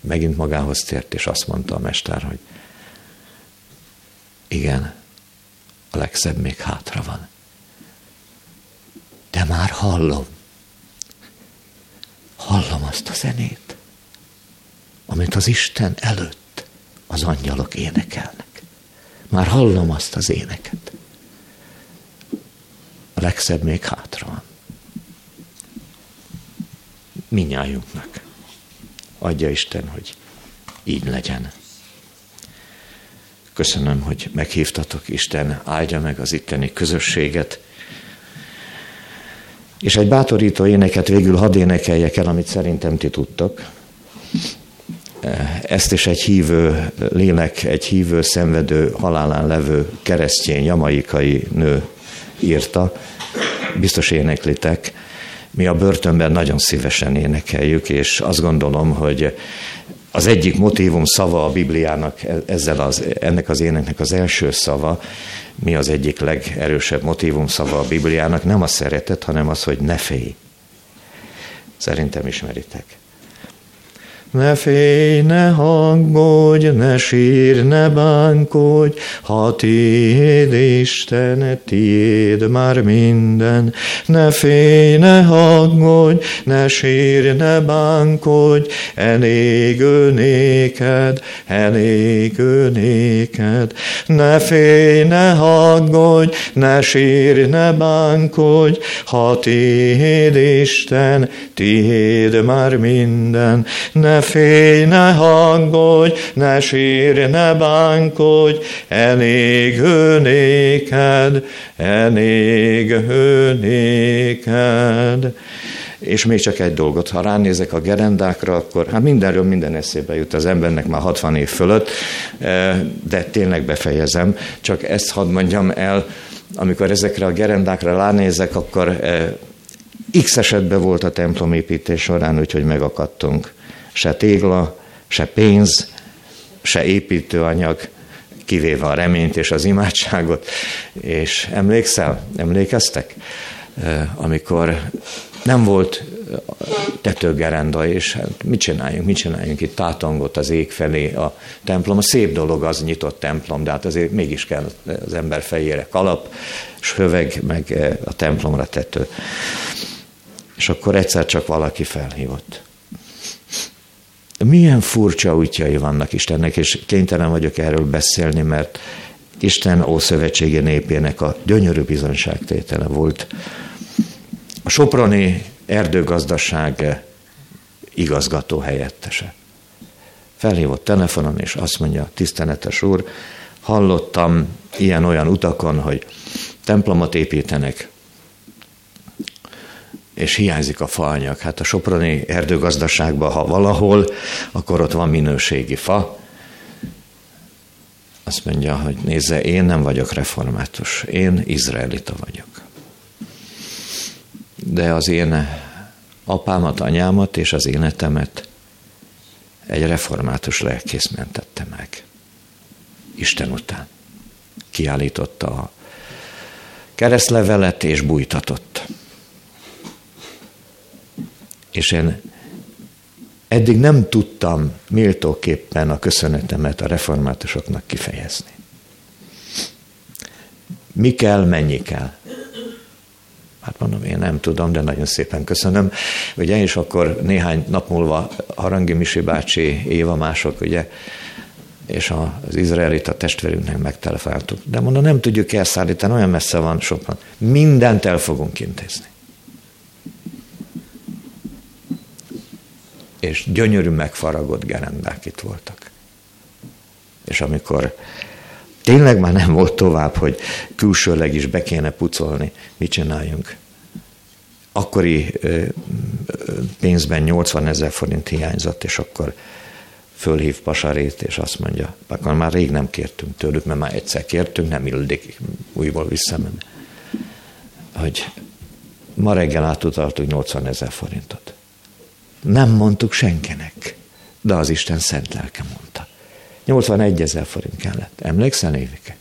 megint magához tért, és azt mondta a mester, hogy igen, a legszebb még hátra van. De már hallom. Hallom azt a zenét, amit az Isten előtt az angyalok énekelnek. Már hallom azt az éneket. A legszebb még hátra van. Minnyájunknak. Adja Isten, hogy így legyen. Köszönöm, hogy meghívtatok, Isten áldja meg az itteni közösséget. És egy bátorító éneket végül hadd énekeljek el, amit szerintem ti tudtok. Ezt is egy hívő lélek, egy hívő, szenvedő, halálán levő keresztény, jamaikai nő írta. Biztos éneklitek. Mi a börtönben nagyon szívesen énekeljük, és azt gondolom, hogy az egyik motivum szava a Bibliának, ezzel az, ennek az éneknek az első szava, mi az egyik legerősebb motivum szava a Bibliának, nem a szeretet, hanem az, hogy ne félj. Szerintem ismeritek. Ne félj, ne hangolj, ne sír, ne bánkodj, ha tiéd Isten, tiéd már minden. Ne félj, ne hangolj, ne sír, ne bánkodj, elég ő néked, elég néked. Ne félj, ne hangolj, ne sír, ne bánkodj, ha tiéd Isten, tiéd már minden. Ne félj, ne hangolj, ne sírj, ne bánkodj, elég ő néked, elég ő néked. És még csak egy dolgot, ha ránézek a gerendákra, akkor hát mindenről minden eszébe jut az embernek már 60 év fölött, eh, de tényleg befejezem, csak ezt hadd mondjam el, amikor ezekre a gerendákra ránézek, akkor eh, X esetben volt a templomépítés során, úgyhogy megakadtunk se tégla, se pénz, se építőanyag, kivéve a reményt és az imádságot. És emlékszel, emlékeztek, amikor nem volt tetőgerenda, és hát mit csináljunk, mit csináljunk itt tátongott az ég felé a templom. A szép dolog az nyitott templom, de hát azért mégis kell az ember fejére kalap, söveg, meg a templomra tető. És akkor egyszer csak valaki felhívott. Milyen furcsa útjai vannak Istennek, és kénytelen vagyok erről beszélni, mert Isten Ószövetsége népének a gyönyörű bizonságtétele volt. A Soproni erdőgazdaság igazgató helyettese. Felhívott telefonon, és azt mondja, tiszteletes úr, hallottam ilyen-olyan utakon, hogy templomot építenek, és hiányzik a faanyag. Hát a soproni erdőgazdaságban, ha valahol, akkor ott van minőségi fa. Azt mondja, hogy nézze, én nem vagyok református, én izraelita vagyok. De az én apámat, anyámat és az életemet egy református lelkész mentette meg. Isten után. Kiállította a keresztlevelet és bújtatott. És én eddig nem tudtam méltóképpen a köszönetemet a reformátusoknak kifejezni. Mi kell, mennyi kell? Hát mondom, én nem tudom, de nagyon szépen köszönöm. Ugye, és akkor néhány nap múlva Harangi Misi bácsi, Éva mások, ugye, és az izraelita testvérünknek megtelefonáltuk. De mondom, nem tudjuk elszállítani, olyan messze van sokan. Mindent el fogunk intézni. És gyönyörű megfaragott gerendák itt voltak. És amikor tényleg már nem volt tovább, hogy külsőleg is be kéne pucolni, mit csináljunk? Akkori pénzben 80 ezer forint hiányzott, és akkor fölhív Pasarét, és azt mondja, akkor már rég nem kértünk tőlük, mert már egyszer kértünk, nem ildik újból visszamenni. Hogy ma reggel átutaltuk 80 ezer forintot. Nem mondtuk senkinek, de az Isten szent lelke mondta. 81 ezer forint kellett. Emlékszel, Évike?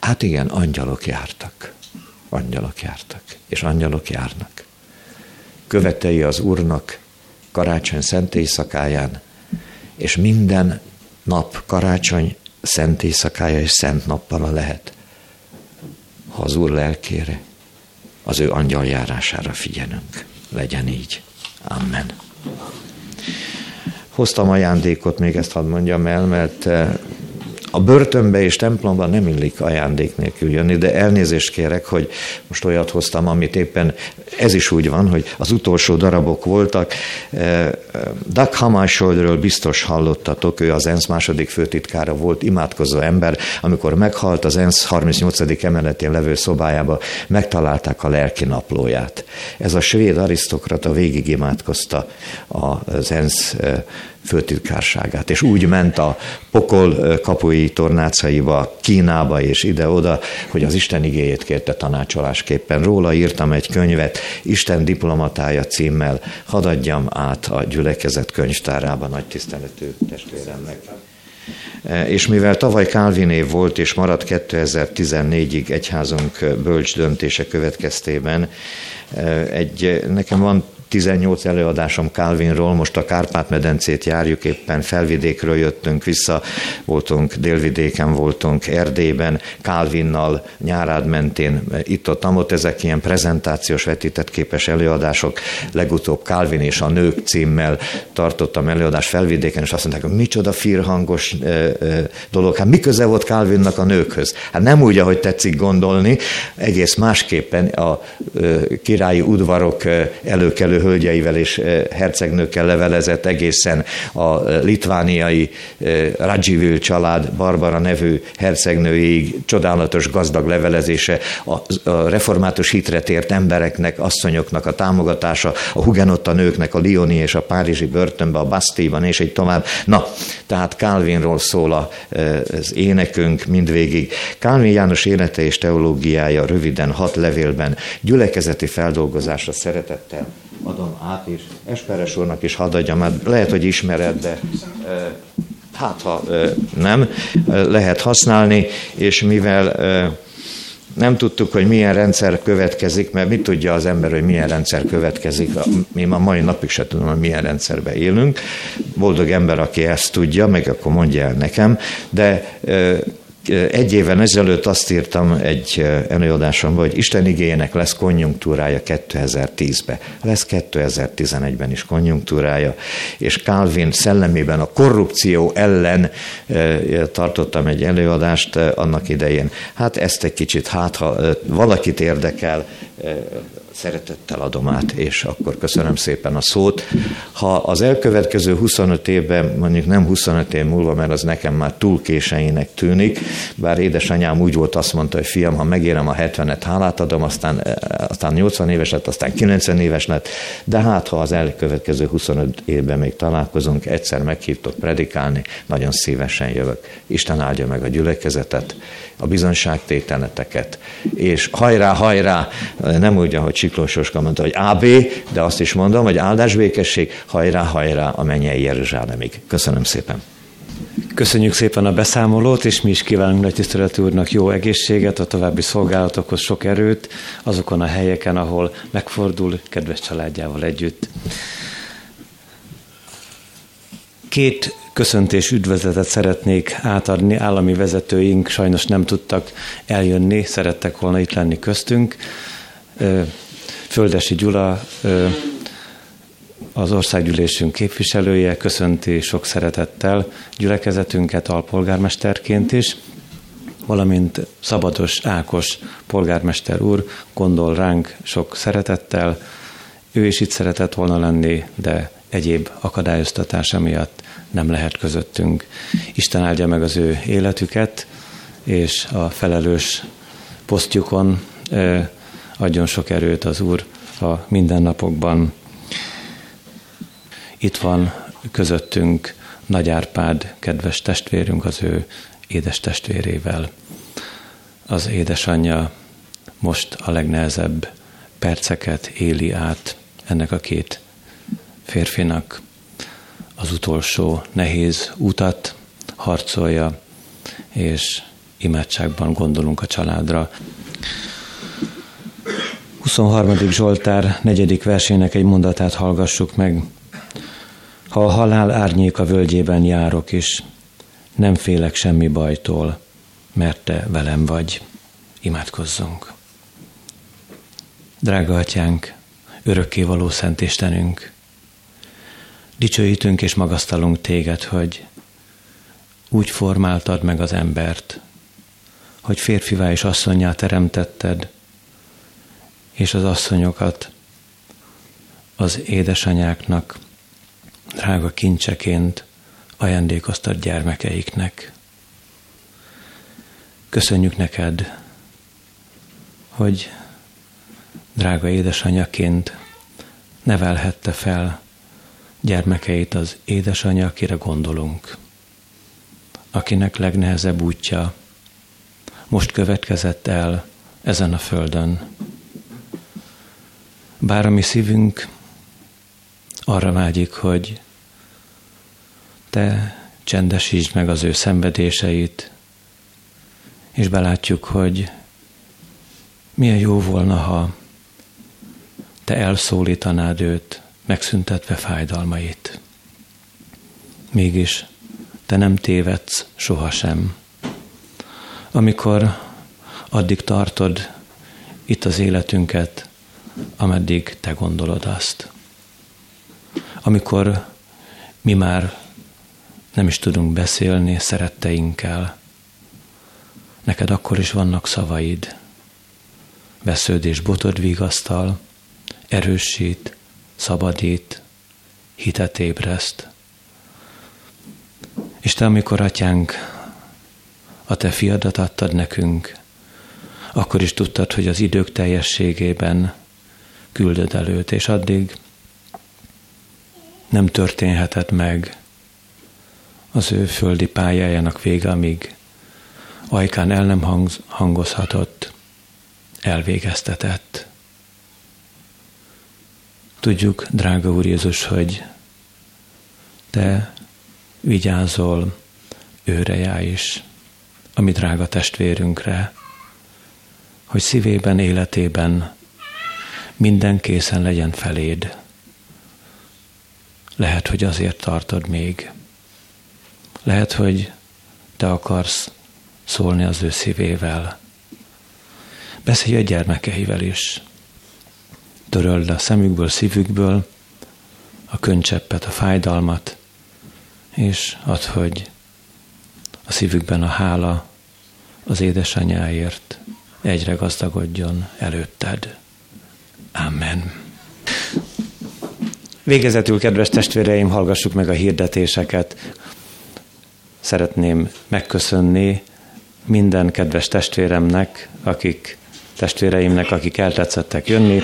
Hát igen, angyalok jártak. Angyalok jártak. És angyalok járnak. Követei az Úrnak karácsony szent éjszakáján, és minden nap karácsony szent éjszakája és szent nappala lehet, ha az Úr lelkére, az ő angyaljárására figyelünk. Legyen így. Amen. Hoztam ajándékot, még ezt hadd mondjam el, mert eh, a börtönbe és templomba nem illik ajándék nélkül jönni, de elnézést kérek, hogy most olyat hoztam, amit éppen ez is úgy van, hogy az utolsó darabok voltak. Eh, Doug Hammarskjöldről biztos hallottatok, ő az ENSZ második főtitkára volt, imádkozó ember. Amikor meghalt, az ENSZ 38. emeletén levő szobájába megtalálták a lelki naplóját. Ez a svéd arisztokrata végig imádkozta az ENSZ eh, főtitkárságát, és úgy ment a pokol kapui tornácaiba, Kínába és ide-oda, hogy az Isten igéjét kérte tanácsolásképpen. Róla írtam egy könyvet, Isten diplomatája címmel, hadd adjam át a gyülekezet könyvtárába nagy tiszteletű testvéremnek. És mivel tavaly Calvin év volt, és maradt 2014-ig egyházunk bölcs döntése következtében, egy, nekem van 18 előadásom Calvinról, most a Kárpát-medencét járjuk, éppen felvidékről jöttünk vissza, voltunk délvidéken, voltunk Erdélyben, Calvinnal, nyárád mentén, itt-ott, ott ezek ilyen prezentációs vetített képes előadások, legutóbb Calvin és a nők címmel tartottam előadást felvidéken, és azt mondták, hogy micsoda firhangos dolog, hát mi köze volt Calvinnak a nőkhöz? Hát nem úgy, ahogy tetszik gondolni, egész másképpen a királyi udvarok előkelő hölgyeivel és eh, hercegnőkkel levelezett egészen a eh, litvániai eh, Radzsivil család Barbara nevű hercegnőig csodálatos gazdag levelezése, a református hitre tért embereknek, asszonyoknak a támogatása, a hugenotta nőknek a Lioni és a Párizsi börtönbe, a Bastíban és egy tovább. Na, tehát Calvinról szól az énekünk mindvégig. Calvin János élete és teológiája röviden hat levélben gyülekezeti feldolgozásra szeretettel adom át, és Esperes úrnak is hadd adjam át. Lehet, hogy ismered, de hát ha nem, lehet használni, és mivel nem tudtuk, hogy milyen rendszer következik, mert mit tudja az ember, hogy milyen rendszer következik. Mi ma mai napig se tudom, hogy milyen rendszerben élünk. Boldog ember, aki ezt tudja, meg akkor mondja el nekem, de egy éven ezelőtt azt írtam egy előadásomban, hogy Isten igényének lesz konjunktúrája 2010-ben. Lesz 2011-ben is konjunktúrája, és Calvin szellemében a korrupció ellen tartottam egy előadást annak idején. Hát ezt egy kicsit, hát ha valakit érdekel, szeretettel adom át, és akkor köszönöm szépen a szót. Ha az elkövetkező 25 évben, mondjuk nem 25 év múlva, mert az nekem már túl későinek tűnik, bár édesanyám úgy volt, azt mondta, hogy fiam, ha megérem a 70-et, hálát adom, aztán, aztán 80 éves lett, aztán 90 éves lett, de hát ha az elkövetkező 25 évben még találkozunk, egyszer meghívtok predikálni, nagyon szívesen jövök. Isten áldja meg a gyülekezetet, a bizonságtételeteket, és hajrá, hajrá, nem úgy, ahogy Csiklós Soska mondta, hogy AB, de azt is mondom, hogy áldás békesség, hajrá, hajrá a mennyei Jeruzsálemig. Köszönöm szépen. Köszönjük szépen a beszámolót, és mi is kívánunk Nagy Tiszteletű Úrnak jó egészséget, a további szolgálatokhoz sok erőt, azokon a helyeken, ahol megfordul kedves családjával együtt. Két köszöntés üdvözletet szeretnék átadni. Állami vezetőink sajnos nem tudtak eljönni, szerettek volna itt lenni köztünk. Földesi Gyula, az országgyűlésünk képviselője köszönti sok szeretettel gyülekezetünket alpolgármesterként is, valamint Szabados Ákos polgármester úr gondol ránk sok szeretettel. Ő is itt szeretett volna lenni, de egyéb akadályoztatása miatt nem lehet közöttünk. Isten áldja meg az ő életüket, és a felelős posztjukon adjon sok erőt az Úr a mindennapokban. Itt van közöttünk Nagy Árpád, kedves testvérünk, az ő édes testvérével. Az édesanyja most a legnehezebb perceket éli át ennek a két férfinak az utolsó nehéz utat harcolja, és imádságban gondolunk a családra. 23. Zsoltár negyedik versének egy mondatát hallgassuk meg. Ha a halál a völgyében járok is, nem félek semmi bajtól, mert te velem vagy. Imádkozzunk. Drága atyánk, örökkévaló Szent Istenünk, Dicsőítünk és magasztalunk téged, hogy úgy formáltad meg az embert, hogy férfivá és asszonyá teremtetted, és az asszonyokat az édesanyáknak drága kincseként ajándékoztad gyermekeiknek. Köszönjük neked, hogy drága édesanyaként nevelhette fel gyermekeit az édesanyja, akire gondolunk, akinek legnehezebb útja most következett el ezen a földön. Bár a mi szívünk arra vágyik, hogy te csendesítsd meg az ő szenvedéseit, és belátjuk, hogy milyen jó volna, ha te elszólítanád őt, megszüntetve fájdalmait. Mégis te nem tévedsz sohasem. Amikor addig tartod itt az életünket, ameddig te gondolod azt. Amikor mi már nem is tudunk beszélni szeretteinkkel, neked akkor is vannak szavaid. Vesződ és botod vigasztal, erősít, szabadít, hitet ébreszt. És te, amikor, atyánk, a te fiadat adtad nekünk, akkor is tudtad, hogy az idők teljességében küldöd előtt, és addig nem történhetett meg az ő földi pályájának vége, amíg ajkán el nem hangozhatott, elvégeztetett. Tudjuk, drága Úr Jézus, hogy Te vigyázol őrejá is, ami drága testvérünkre, hogy szívében, életében minden készen legyen feléd. Lehet, hogy azért tartod még. Lehet, hogy te akarsz szólni az ő szívével. Beszélj a gyermekeivel is töröld a szemükből, szívükből a könycseppet, a fájdalmat, és add, hogy a szívükben a hála az édesanyáért egyre gazdagodjon előtted. Amen. Végezetül, kedves testvéreim, hallgassuk meg a hirdetéseket. Szeretném megköszönni minden kedves testvéremnek, akik testvéreimnek, akik eltetszettek jönni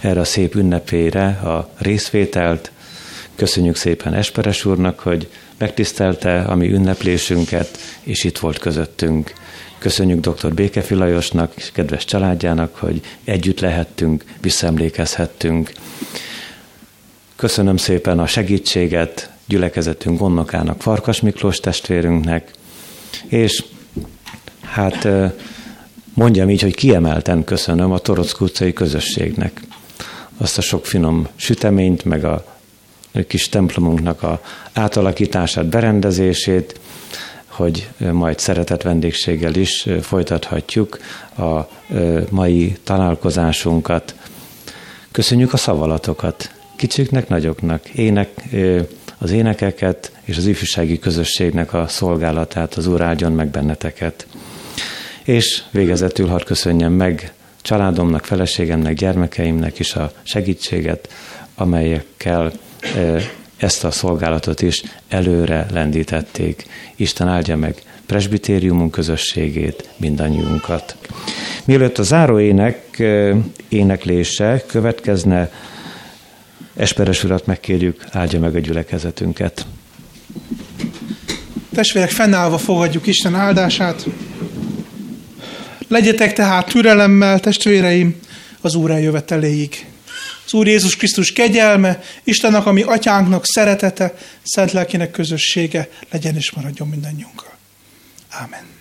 erre a szép ünnepére a részvételt. Köszönjük szépen Esperes úrnak, hogy megtisztelte a mi ünneplésünket, és itt volt közöttünk. Köszönjük dr. Békefi Lajosnak és kedves családjának, hogy együtt lehettünk, visszaemlékezhettünk. Köszönöm szépen a segítséget gyülekezetünk gondnokának, Farkas Miklós testvérünknek, és hát mondjam így, hogy kiemelten köszönöm a Torock utcai közösségnek azt a sok finom süteményt, meg a kis templomunknak a átalakítását, berendezését, hogy majd szeretett vendégséggel is folytathatjuk a mai találkozásunkat. Köszönjük a szavalatokat, kicsiknek, nagyoknak, ének, az énekeket és az ifjúsági közösségnek a szolgálatát, az Úr áldjon meg benneteket. És végezetül hadd köszönjem meg családomnak, feleségemnek, gyermekeimnek is a segítséget, amelyekkel ezt a szolgálatot is előre lendítették. Isten áldja meg presbitériumunk közösségét, mindannyiunkat. Mielőtt a záró ének éneklése következne, Esperes urat megkérjük, áldja meg a gyülekezetünket. Testvérek, fennállva fogadjuk Isten áldását. Legyetek tehát türelemmel, testvéreim, az Úr eljöveteléig. Az Úr Jézus Krisztus kegyelme, Istennek, ami atyánknak szeretete, szent lelkének közössége legyen és maradjon mindannyiunkkal. Amen.